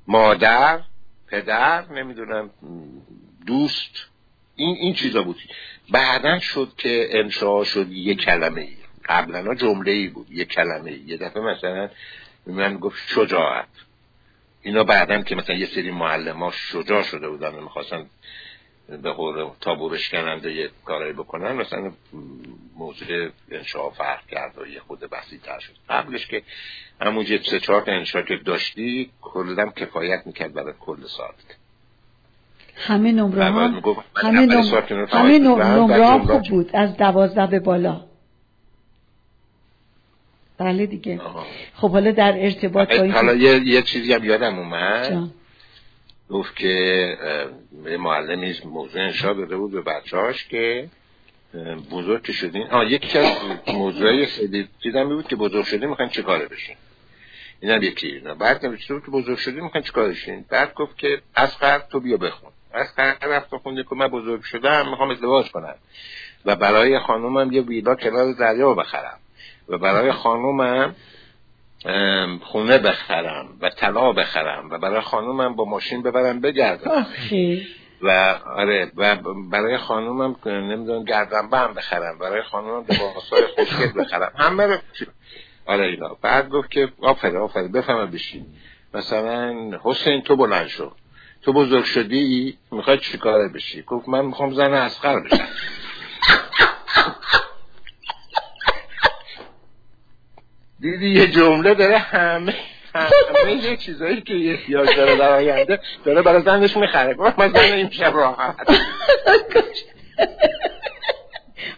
مادر پدر نمی‌دونم دوست این این چیزا بود. بعدا شد که انشا شد یه کلمه ای قبلا جمله ای بود یه کلمه ای یه دفعه مثلا من گفت شجاعت. اینا بعدا که مثلا یه سری معلم ها شجاع شده بودن و می‌خواستن به قول تابورش کننده یه کارایی بکنن مثلا موضوع انشاء فرق کرد و یه خود بسیط تر شد. قبلش که همون یه سه چهار تا انشاء که داشتی کلم کفایت می‌کرد برای کل سال. همه نمره ها همه نمره همه نمره ها خوب بود از دوازده به بالا. بله دیگه. آه. خب حالا در ارتباط با حالا یه, یه چیزی هم یادم اومد. گفت که معلمی موضوع انشا داده بود به بچهاش که بزرگ که شدین. آه یکی از موضوعی خیلی دیدم بود که بزرگ شدین می‌خواین چه کاره بشین؟ این هم یکی. اینا بعد نوشته بود که بزرگ شدین می‌خواین چه کاره بشین؟ بعد گفت که از تو بیا بخون. از رفت خونده که من بزرگ شدم می‌خوام ازدواج کنم. و برای خانومم یه ویلا کنار دریا بخرم. و برای خانومم خونه بخرم و طلا بخرم و برای خانومم با ماشین ببرم بگردم. و آره و برای خانومم نمی‌دونم گردم بم بخرم. برای خانومم لباسای خوشگل بخرم. همه رو آره اینا. بعد گفت که آفره آفره بفهمه بشین. مثلا حسین تو بلند شو. تو بزرگ شدی می‌خوای چیکاره بشی؟ گفت من می‌خوام زن اسقر بشم. دیدی یه جمله داره همه همه یه چیزایی که یه احتیاج داره در آینده داره برای زنش می‌خره. من زن این شب راحت.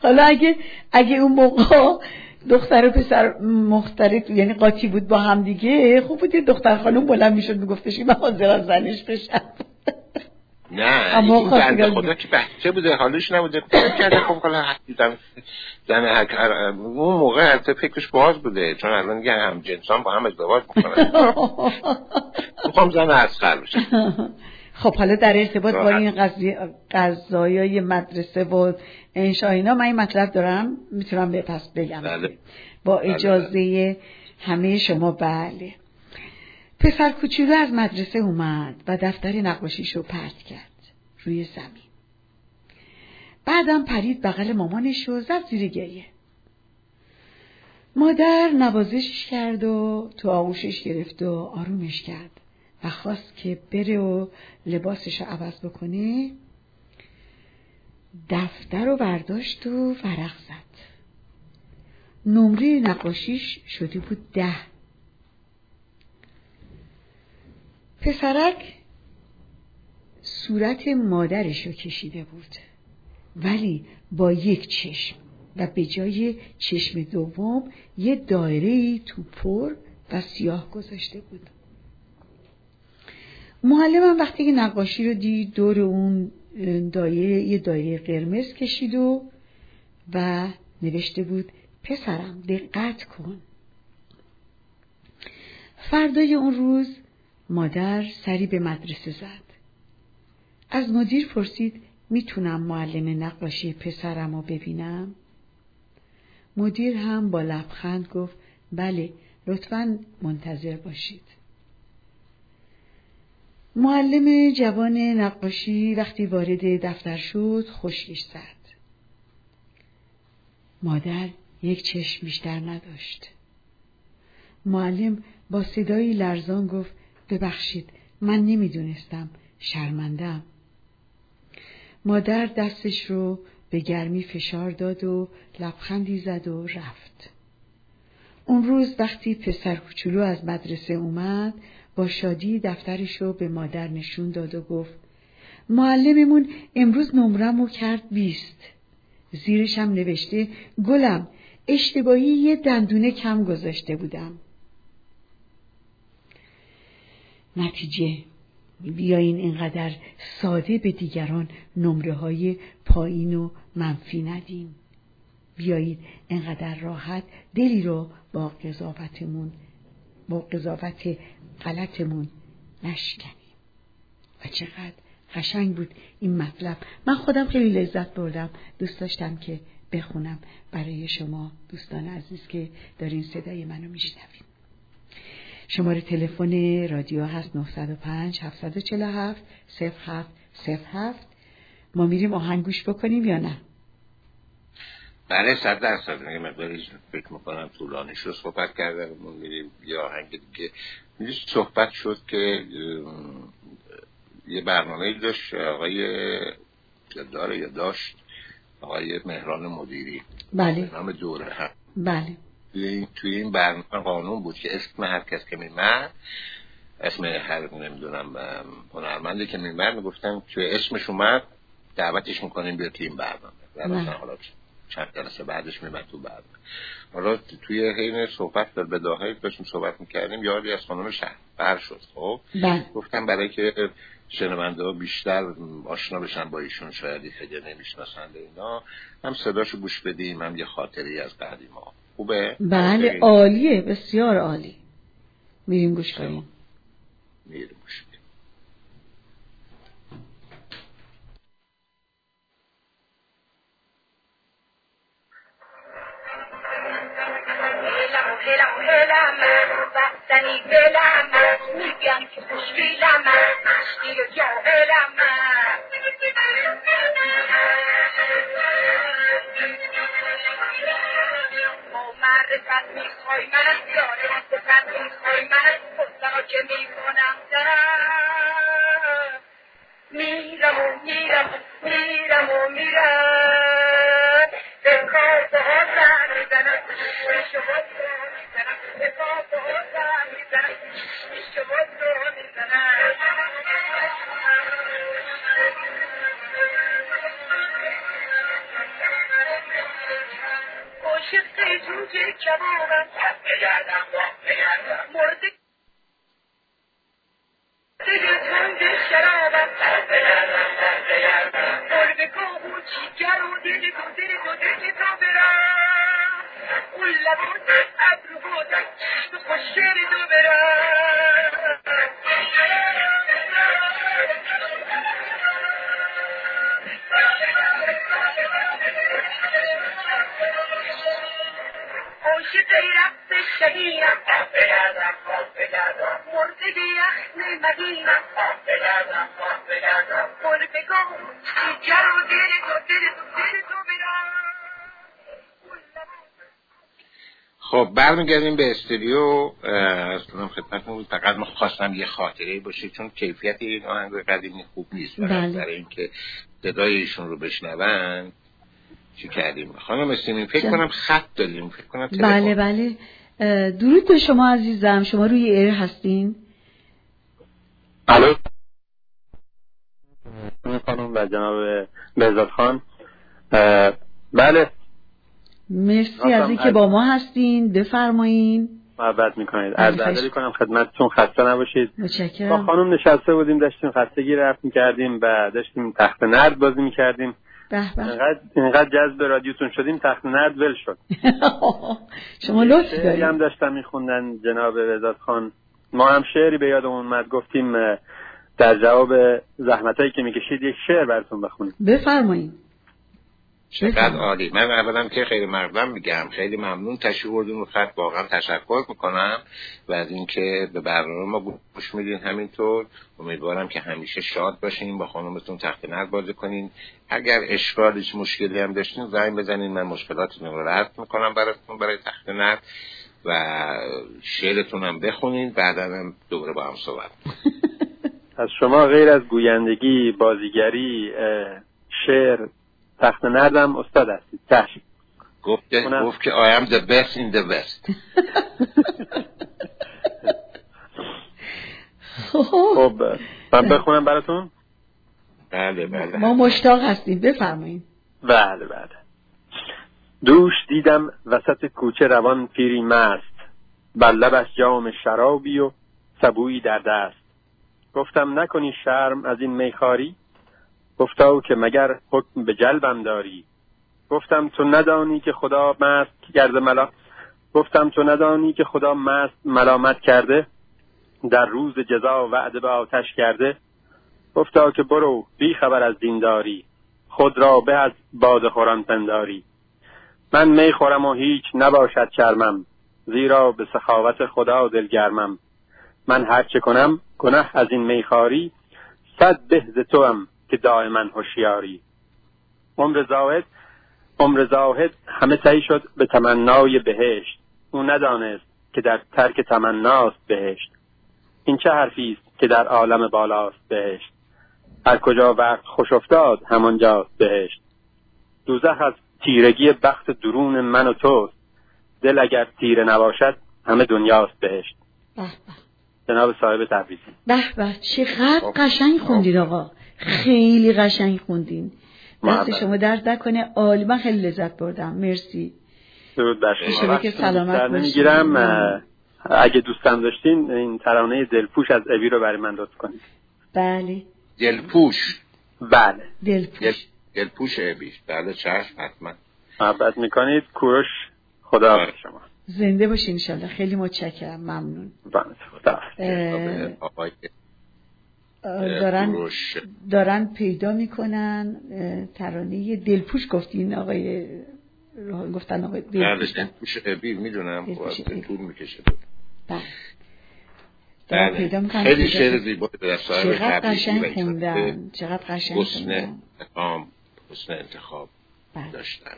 حالا اگه اگه اون موقع دختر و پسر مختلف یعنی قاطی بود با هم دیگه خوب بود دختر خانم بلند می‌شد میگفتش که من حاضر زنش بشم. نه این بنده خدا که بچه بوده حالش نبوده. کرده خب حالا دیدم زن اون موقع حتی فکرش باز بوده چون الان دیگه هم جنسان با هم ازدواج می‌کنن. [LAUGHS] می‌خوام زن اسخر بشه خب حالا در ارتباط با این قضایای مدرسه و انشا اینا من این مطلب دارم می‌تونم به پس بگم. بله. با بله، اجازه بله. همه شما بله. پسر کوچولو از مدرسه اومد و دفتر نقاشیش رو پرت کرد روی زمین. بعدم پرید بغل مامانش و زد زیر گریه. مادر نوازشش کرد و تو آغوشش گرفت و آرومش کرد و خواست که بره و لباسش رو عوض بکنه. دفتر رو برداشت و ورق زد. نمره نقاشیش شده بود ده. پسرک صورت مادرش رو کشیده بود. ولی با یک چشم و به جای چشم دوم یه دایره تو پر و سیاه گذاشته بود. معلمم وقتی که نقاشی رو دید دور اون دایره یه دایره قرمز کشید و و نوشته بود پسرم دقت کن. فردای اون روز مادر سری به مدرسه زد. از مدیر پرسید می‌تونم معلم نقاشی پسرم رو ببینم؟ مدیر هم با لبخند گفت بله لطفا منتظر باشید. معلم جوان نقاشی وقتی وارد دفتر شد خشکش زد. مادر یک چشم بیشتر نداشت. معلم با صدایی لرزان گفت ببخشید من نمی‌دونستم. شرمندم مادر دستش رو به گرمی فشار داد و لبخندی زد و رفت. اون روز وقتی پسر کوچولو از مدرسه اومد با شادی دفترش رو به مادر نشون داد و گفت معلممون امروز نمرم رو کرد بیست. زیرش هم نوشته گلم اشتباهی یه دندونه کم گذاشته بودم. نتیجه. بیاین اینقدر ساده به دیگران نمره های پایین و منفی ندیم بیایید اینقدر راحت دلی رو با قضاوتمون با قضاوت غلطمون نشکنیم. و چقدر قشنگ بود این مطلب. من خودم خیلی لذت بردم. دوست داشتم که بخونم. برای شما دوستان عزیز که دارین صدای منو میشنویم شماره تلفن رادیو هست 905 747 0707 ما میریم آهنگ گوش بکنیم یا نه؟ بله صد درصد. یه مقداری فکر می‌کنم طولانی شد صحبت کردن. ما میریم یه آهنگ دیگه. صحبت شد که یه برنامه داشت. آقای داره یا داشت. آقای مهران مدیری. بله. نام دوره هم. بله. توی این, توی این برنامه قانون بود که اسم هر کس که میمرد اسم هر نمی‌دونم هنرمندی که میمرد گفتن که اسمش اومد دعوتش می‌کنیم بیاد توی این برنامه. و حالا چند جلسه بعدش میمد تو برنامه. حالا توی حین صحبت در بداهه داشتیم صحبت می‌کردیم یادی از خانم شهر شد خب؟ بله. گفتم برای که شنونده ها بیشتر آشنا بشن با ایشون شاید خیلی نمی‌شناسند اینا هم صداشو گوش بدیم هم یه خاطری از قدیما. خوبه؟ بله عالیه بسیار عالی. میریم گوش کنیم. میریم گوش بستنی دلم میگن که خوشگیلم مشتی و جاهلم معرفت می‌خوای من داره صفت می‌خوای من که می‌کنم. دارم میرم و میرم و میرم و میرم. به کاسه ها زن می‌زنم. به شما زن می‌زنم. عاشق جوجه کبابم بگردم بگردم. مرده دل تنگ شرابم بگردم بگردم. گربه کابو چیگر و دل دو دل دو دل تا برم. لبات ابرو بودم تو خوشگل برمیگردیم به استودیو از کنم خدمتتون. بود فقط ما خواستم یه خاطره باشه چون کیفیت این آهنگ قدیمی خوب نیست. بله. برای اینکه صدای ایشون رو بشنون چی کردیم؟ خانم سیمین فکر جان. کنم خط داریم فکر کنم تلفن. بله بله. درود به شما عزیزم. شما روی ایر هستین؟ الو. خانم و جناب بهزاد خان. بله. مرسی از اینکه با ما هستین. بفرمایین. محبت می‌کنید. بله، عرض خواهش- ادب کنم خدمتتون خسته نباشید. با خانم نشسته بودیم داشتیم خستگی رفت می‌کردیم و داشتیم تخت نرد بازی می‌کردیم. اینقدر اینقدر جذب رادیوتون شدیم تخت نرد ول شد. [LAUGHS] شما لطف شعری هم دارید داشتن میخوندن جناب رضا خان. ما هم شعری به یادمون اومد گفتیم در جواب زحمتایی که می‌کشید یک شعر براتون بخونیم. بفرمایین. چقدر عالی. من اولا که خیلی مردم میگم خیلی ممنون تشریف بردین رو خط. واقعا تشکر می‌کنم. و از اینکه به برنامه ما گوش میدین همینطور. امیدوارم که همیشه شاد باشین با خانمتون تخت نرد بازی کنین. اگر اشکال هیچ مشکلی هم داشتین زنگ بزنین. من مشکلاتتون رو رفت می‌کنم براتون برای تخت نرد. و شعرتون هم بخونین. بعدا هم دوباره با هم صحبت. [LAUGHS] از شما غیر از گویندگی بازیگری شعر تخت نردم استاد هستید. چشم گفت اونم- گفت که I am the best in the west. خب. اه، من بخونم براتون؟ بله بله. ما مشتاق هستیم بفرمایین بله بله. دوش دیدم وسط کوچه روان پیری مست. بر لبش جام شرابی و سبویی در دست. گفتم نکنی شرم از این میخاری؟ گفتا که مگر حکم به جلبم داری؟ گفتم تو ندانی که خدا مست کرده ملا گفتم تو ندانی که خدا مست ملامت کرده؟ در روز جزا وعده به آتش کرده؟ گفتا که برو بی خبر از دینداری خود را به از باد خوران پنداری. من می خورم و هیچ نباشد شرمم زیرا به سخاوت خدا دلگرمم من هر چه کنم گنه از این میخاری صد به ز توام. که دائما هوشیاری. عمر زاهد عمر زاهد همه سعی شد به تمنای بهشت. او ندانست که در ترک تمناست بهشت. این چه حرفی است که در عالم بالاست بهشت؟ هر کجا وقت خوش افتاد همانجاست بهشت؟ دوزخ از تیرگی بخت درون من و توست. دل اگر تیره نباشد همه دنیاست بهشت. به جناب صاحب تبریزی. به به. چقدر قشنگ خوندین آقا. خیلی قشنگ خوندین. دست. شما درد نکنه. عالی. من خیلی لذت بردم. مرسی. درود بر شما که سلامت اه، اگه دوستم داشتین این ترانه دلپوش از ابی رو برای من لطف کنید. بله. دلپوش. بله. دل دلپوش دلپوش ابیش بله چشم حتما. محبت می‌کنید. کوروش خدا بله. شما. زنده باشین انشالله. خیلی متشکرم. ممنون. بله خدا حافظ. اه، آقای اه، دارن دارن پیدا می‌کنن. ترانه دلپوش گفتین آقای گفتن آقای بله دلپوش دلپوش ابی می‌دونم دلپوش ابی. طول می‌کشه. بله. بله. پیدا می‌کنن. خیلی شعر. زیبایی در صاحب چقدر قشنگ خوندن. چقدر قشنگ حسن خوندن. انتخاب حسن انتخاب بله. داشتن.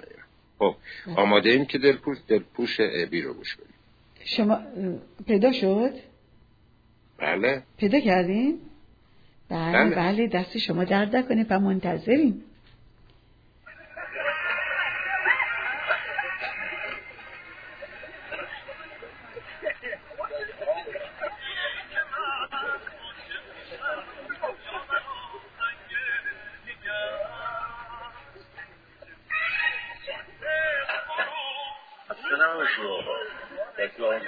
خب آماده ایم که دلپوش دلپوش ابی رو گوش کنیم شما پیدا شد؟ بله. پیدا کردین؟ بله بله. بله دست شما درد نکنه و منتظریم آهای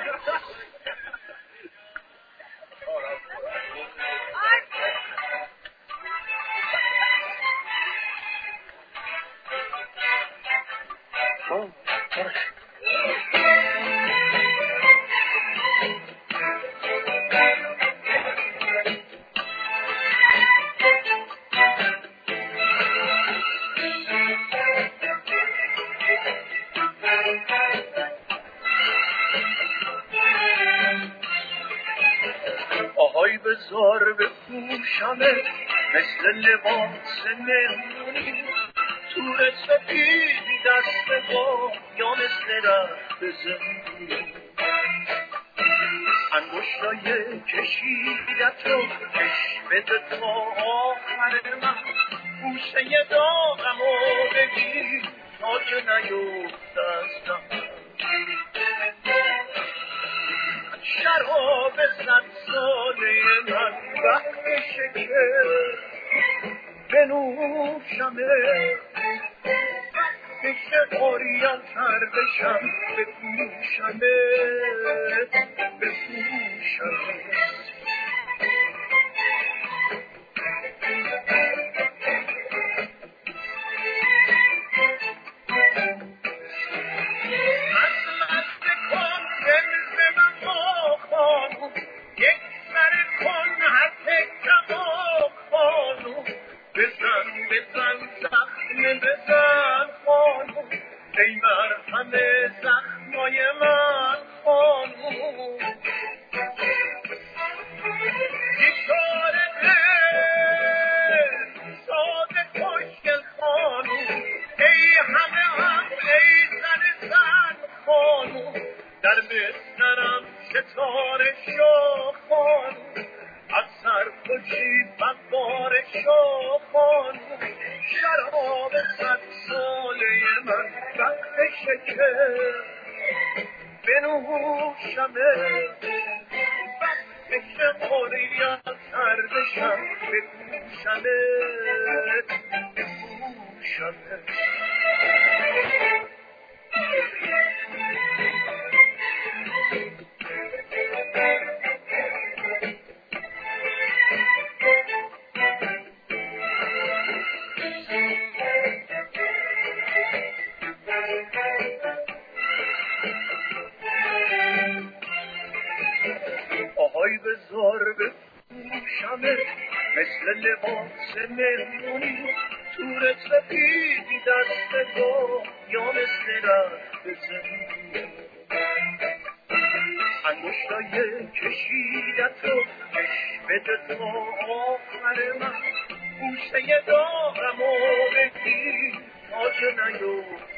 مثل لباس مهمونی تور سفیدی دست با یا مثل رخت زندونی انگشتای کشیدت رو کش بده تا آخر من. بوسه داغم و بگیر تا که نیفت وقتشه بشه آریان بشم بپوشمه بپوشمه بزن شاه خانوم از سر خوشی بقار شاه خانوم شراب صد ساله من وقت شکر. بنوشمه وقت که قریان سر بشم بپوشمه بپوشمه لباس مهمونی تور سفیدی دست تو یا مثل رخت زمین انگشتای کشیدت و کش بده تا آخر من بوسه دارم و بگیر تا که نیفت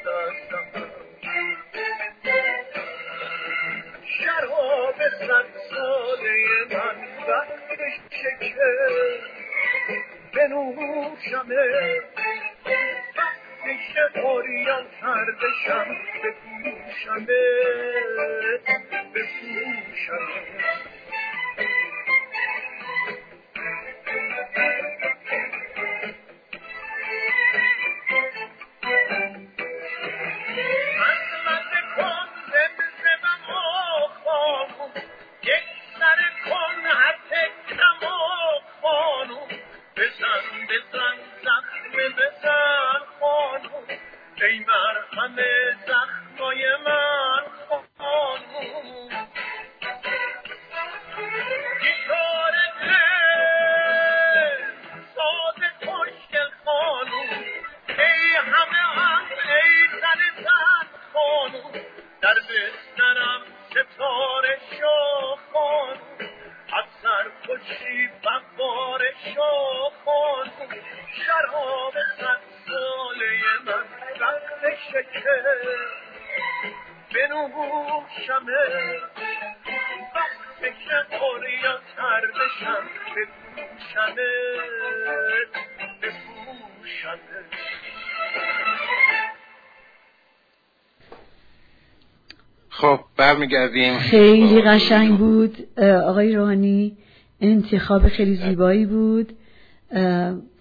برمیگردیم. خیلی قشنگ بود. آقای روحانی انتخاب خیلی زیبایی بود.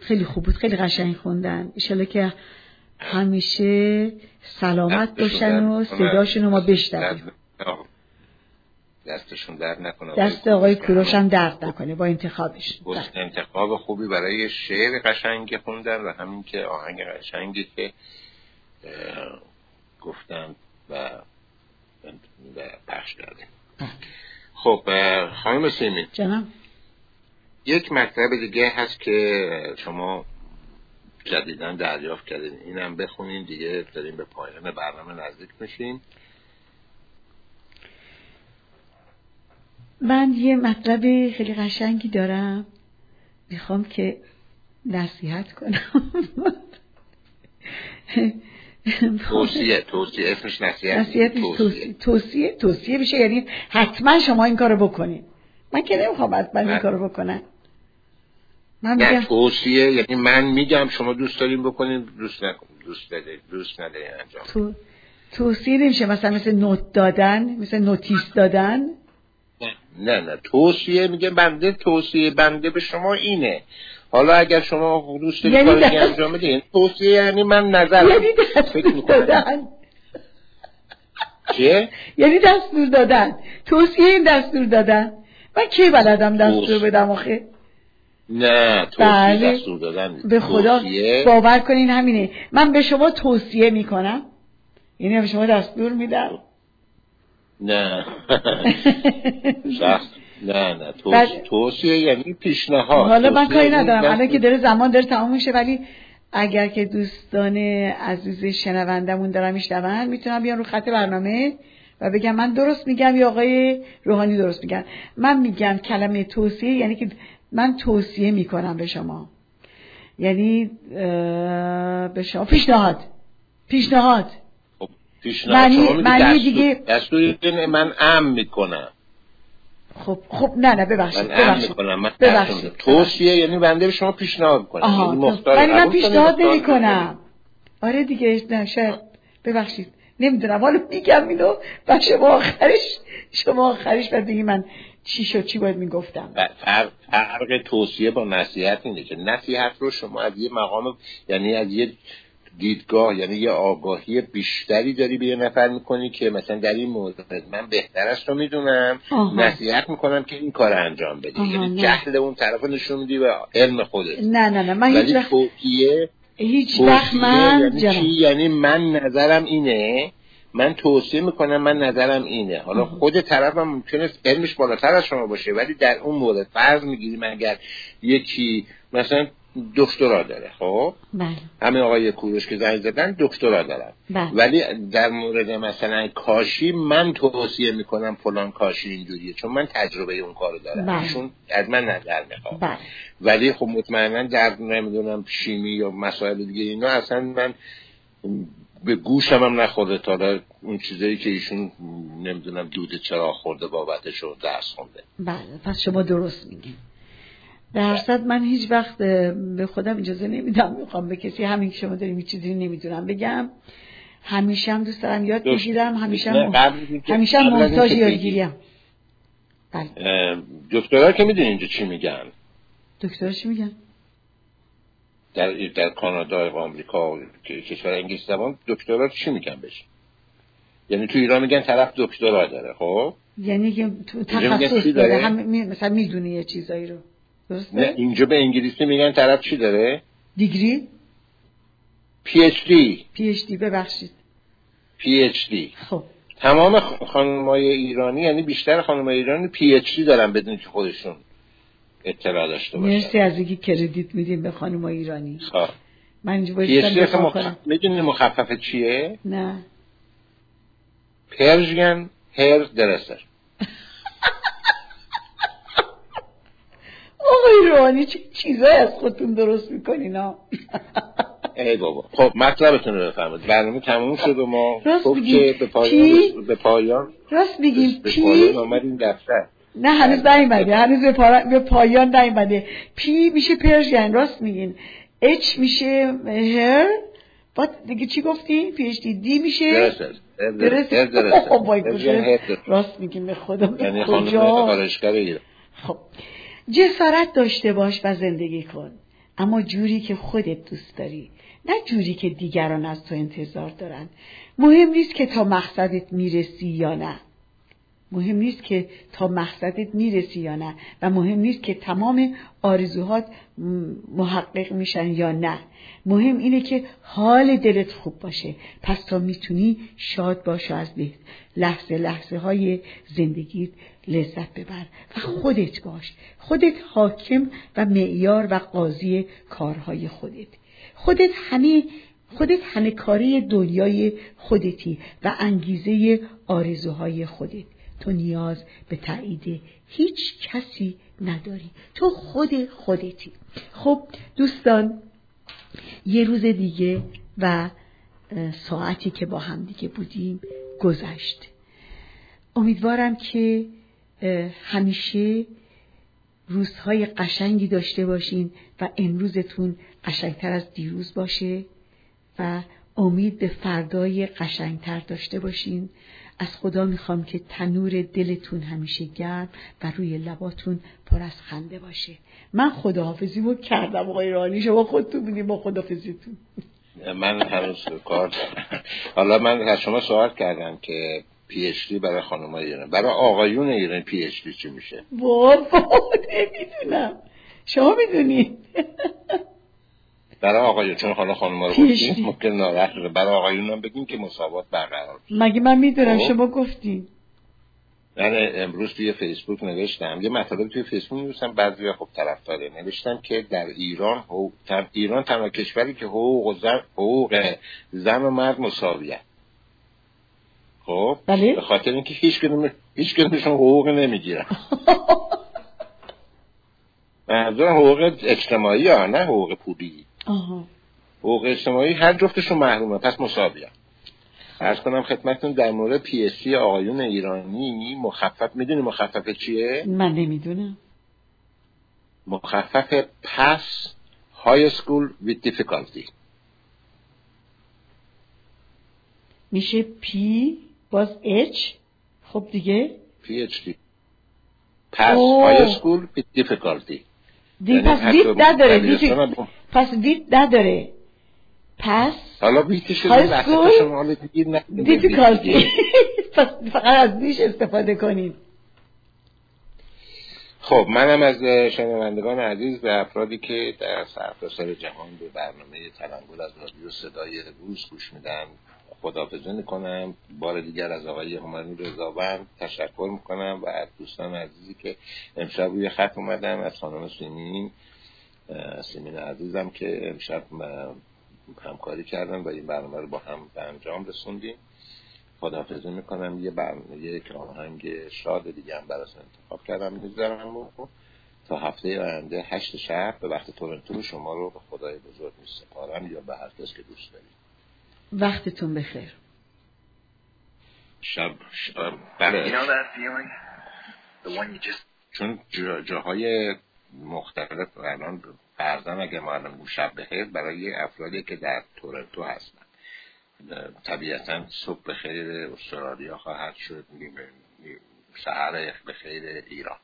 خیلی خوب بود خیلی قشنگ خوندن. ایشالا که همیشه سلامت باشن و صداشون رو ما بشنویم. دستشون درد نکنه. دست آقای کوروش هم درد نکنه با انتخابش گفت انتخاب خوبی برای شعر قشنگی خوندن و همین که آهنگ قشنگی که اه، گفتن و و پخش کردیم خب خانم سیمین جناب. یک مطلب دیگه هست که شما جدیدا دریافت کردین. اینم بخونین دیگه داریم به پایان برنامه نزدیک میشیم من یه مطلب خیلی قشنگی دارم. می‌خوام که نصیحت کنم. [LAUGHS] توصیه توصیه اسمش نصیحت توصیه. توصیه توصیه بشه یعنی حتما شما این کارو بکنید من که نمی‌خوام حتما این. کارو بکنم. من میگم توصیه یعنی من میگم شما دوست داریم بکنین دوست نکن دوست ندارید دوست ندارین انجام. تو توصیه نمیشه مثلا مثل نوت دادن مثل نوتیس دادن. نه نه توصیه میگه بنده توصیه بنده به شما اینه. حالا اگر شما دوست دارید یعنی انجام بدین توصیه یعنی من نظرم یعنی فکر. دادن. چیه؟ یعنی دستور دادن. توصیه این دستور دادن. من کی بلدم دستور. بدم آخه؟ نه توصیه بله. دستور دادن به خدا توصیه. باور کنین همینه. من به شما توصیه می‌کنم. یعنی به شما دستور میدم. نه. [LAUGHS] نه نه توصیه, بعد- توصیه یعنی پیشنهاد. حالا من کاری یعنی ندارم. الان که داره زمان داره تمام میشه ولی اگر که دوستان عزیز شنوندمون دارن میشنون می‌تونم بیان رو خط برنامه و بگم من درست میگم یا آقای روحانی درست میگن. من میگم کلمه توصیه یعنی که من توصیه می‌کنم به شما. یعنی به شما پیشنهاد. پیشنهاد. خب، پیشنهاد معنی- دستور- دیگه- دستور یعنی من ام می‌کنم. خب خب نه نه ببخشید ببخشید. توصیه یعنی بنده به شما پیشنهاد می‌کنم. آها یعنی مختار ولی من پیشنهاد مختار نمی کنم. آره دیگه نه شاید. ببخشید. نمی‌دونم. حالا میگم اینو و شما آخرش شما آخرش بعد بگی من چی شد چی باید می‌گفتم. فرق, فرق توصیه با نصیحت اینه که نصیحت رو شما از یه مقام یعنی از یه دیدگاه یعنی یه آگاهی بیشتری داری به یه نفر می‌کنی که مثلا در این مورد من بهترش رو می‌دونم. نصیحت می‌کنم که این کار انجام بدی یعنی. جهل اون طرف نشون میدی و علم خودت نه نه نه من هیچ ولی وقت توصیه هیچ وقت من یعنی. چی یعنی من نظرم اینه من توصیه می‌کنم من نظرم اینه حالا. خود طرفم ممکنه علمش بالاتر از شما باشه ولی در اون مورد فرض می‌گیریم اگر یکی مثلا دکترا داره خب؟ بله. همین آقای کوروش که زنگ زدن دکترا دارن. بله. ولی در مورد مثلا کاشی من توصیه می‌کنم فلان کاشی اینجوریه چون من تجربه اون کارو دارم. بله. ایشون از من نظر می‌خواد. بله. ولی خب مطمئنا در نمی‌دونم شیمی یا مسائل دیگه اینا اصلا من به گوشم هم نخورده تا اون چیزایی که ایشون نمی‌دونم دود چرا خورده بابتش رو درس خونده. بله. پس شما درست میگین. در صد من هیچ وقت به خودم اجازه نمیدم می‌خوام به کسی همین که شما داریم چیزی نمی‌دونم بگم همیشه هم دوست دارم یاد. بگیرم همیشه هم همیشه هم محتاج. یادگیریم بله دکترها که می‌دونی اینجا چی میگن دکتر چی میگن در در کانادا و آمریکا که کشور انگلیس زبان دکترا چی میگن بهش یعنی تو ایران میگن طرف دکترا داره خب یعنی که تخصص داره داره؟ هم. مثلا می‌دونه یه چیزایی رو نه اینجا به انگلیسی میگن طرف چی داره؟ degree؟ PhD P HD ببخشید. PhD خب. تمام خانمای ایرانی یعنی بیشتر خانمای ایرانی PhD دارن بدون که خودشون اطلاع داشته باشن. مرسی از اینکه credit میدیم به خانم ایرانی. خب. من اینجا بایستم مخ... می‌دونی مخفف چیه؟ نه. پرژین هیر درسر آقای روحانی چه چیزایی از خودتون درست می‌کنین ها ای بابا. خب مطلبتون رو بفرمایید. برنامه تموم شد و ما میگی. که به پایان؟ به پایان راست میگیم به پی پایان آمدیم دفتر. نه هنوز نیومده. هنوز به, پارا... به پایان نیومده. پی میشه پرژین راست میگین. اچ میشه هر بعد دیگه چی گفتی پی اچ دی. دی میشه درست گوشه. درسر. [LAUGHS] راست میگیم به خدا. به یعنی خانم خب. جسارت داشته باش و زندگی کن. اما جوری که خودت دوست داری نه جوری که دیگران از تو انتظار دارن. مهم نیست که تا مقصدت می‌رسی یا نه. مهم نیست که تا مقصدت می‌رسی یا نه. و مهم نیست که تمام آرزوهات محقق میشن یا نه. مهم اینه که حال دلت خوب باشه. پس تا می‌تونی شاد باش و از لحظه لحظه های زندگیت لذت ببر و خودت باش. خودت حاکم و معیار و قاضی کارهای خودت. خودت همه خودت همه کاری دنیای خودتی و انگیزه آرزوهای خودت. تو نیاز به تایید هیچ کسی نداری. تو خود خودتی. خب دوستان یه روز دیگه و ساعتی که با هم دیگه بودیم گذشت. امیدوارم که همیشه روزهای قشنگی داشته باشین و امروزتون قشنگتر از دیروز باشه و امید به فردای قشنگتر داشته باشین. از خدا می‌خوام که تنور دلتون همیشه گرم و روی لباتون پر از خنده باشه. من خداحافظیمو کردم آقای رانی شما خودتون بودیم با خداحافظیتون. من هنوز کار حالا من از شما سوال کردم که پی اچ دی برای خانم ایران. برای آقایون ایران پی اچ دی چی میشه؟ بابا نمی‌دونم. شما می‌دونید برای آقایون چون حالا خانم رو گفتیم ممکن ناراحت برای آقایون هم بگیم که مساوات برقرار مگه من می‌دونم؟ شما گفتین. من امروز توی فیسبوک نوشتم. یه مطلب توی فیسبوک نوشتم. بعضی خب طرفداره نوشتم که در ایران حقوق ایران تنها کشوری که حقوق زن حقوق زن و مرد مساویه. خب بله؟ به خاطر اینکه هیچ کدوم هیچ کدومشون حقوق نمی‌گیرن. [LAUGHS] منظورم حقوق اجتماعی ها نه حقوق پولی؟ آها. حقوق اجتماعی هر جفتشون محرومه پس مساویه عرض کنم خدمتتون در مورد PhD آقایون ایرانی مخفف می‌دونی مخفف چیه؟ من نمی‌دونم. مخفف passed high school with difficulty. میشه P باز H خب دیگه PhD passed high school with difficulty. D پس with نداره پس with نداره. پس حالا شما difficulty [LAUGHS] پس فقط از D ش استفاده کنید. خب منم از شنوندگان عزیز به افرادی که در سرتاسر جهان به برنامه تلنگر از رادیو صدای روز گوش میدن خدافزه می‌کنم. بار دیگر از آقای همانی رضاوند تشکر می‌کنم و از دوستان عزیزی که امشب روی خط اومدن از خانم سیمین سیمین عزیزم که امشب همکاری کردن و این برنامه رو با هم به انجام رسوندیم. خداحافظی می‌کنم. یه برنامه یک آهنگ شاد دیگه هم براتون انتخاب کردم. می‌ذارم تا هفته آینده هشت شب به وقت تورنتو شما رو به خدای بزرگ میسپارم یا به هر کس که دوست دارید. وقتتون بخیر. شب, شب بله چون جاهای مختلف الان فرزن اگه معلم شب بخیر برای افرادی که در تورنتو هستن. طبیعتا صبح بخیر استرالیا خواهد شد سهر بخیر ایران.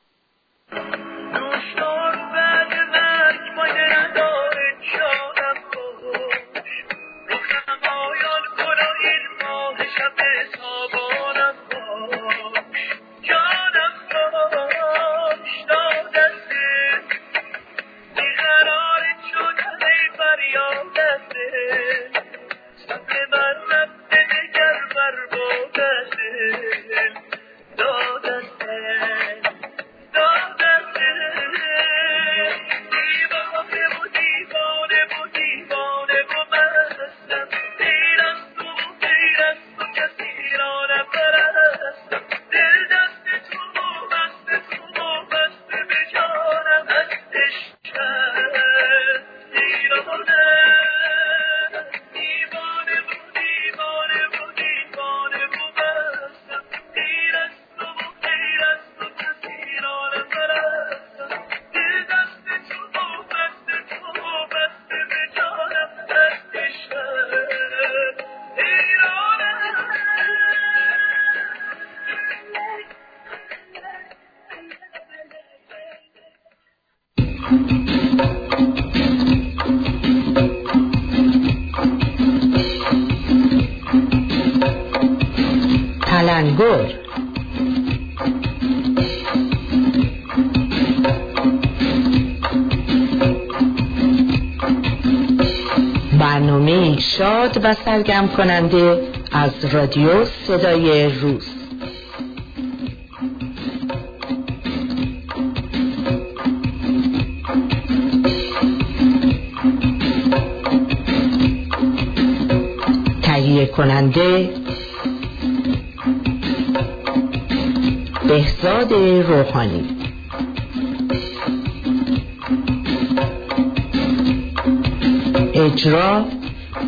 شب سابانم سرگرم کننده از رادیو صدای روز. تهیه کننده بهزاد روحانی. اجرا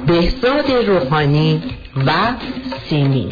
بهزاد روحانی و سیمی.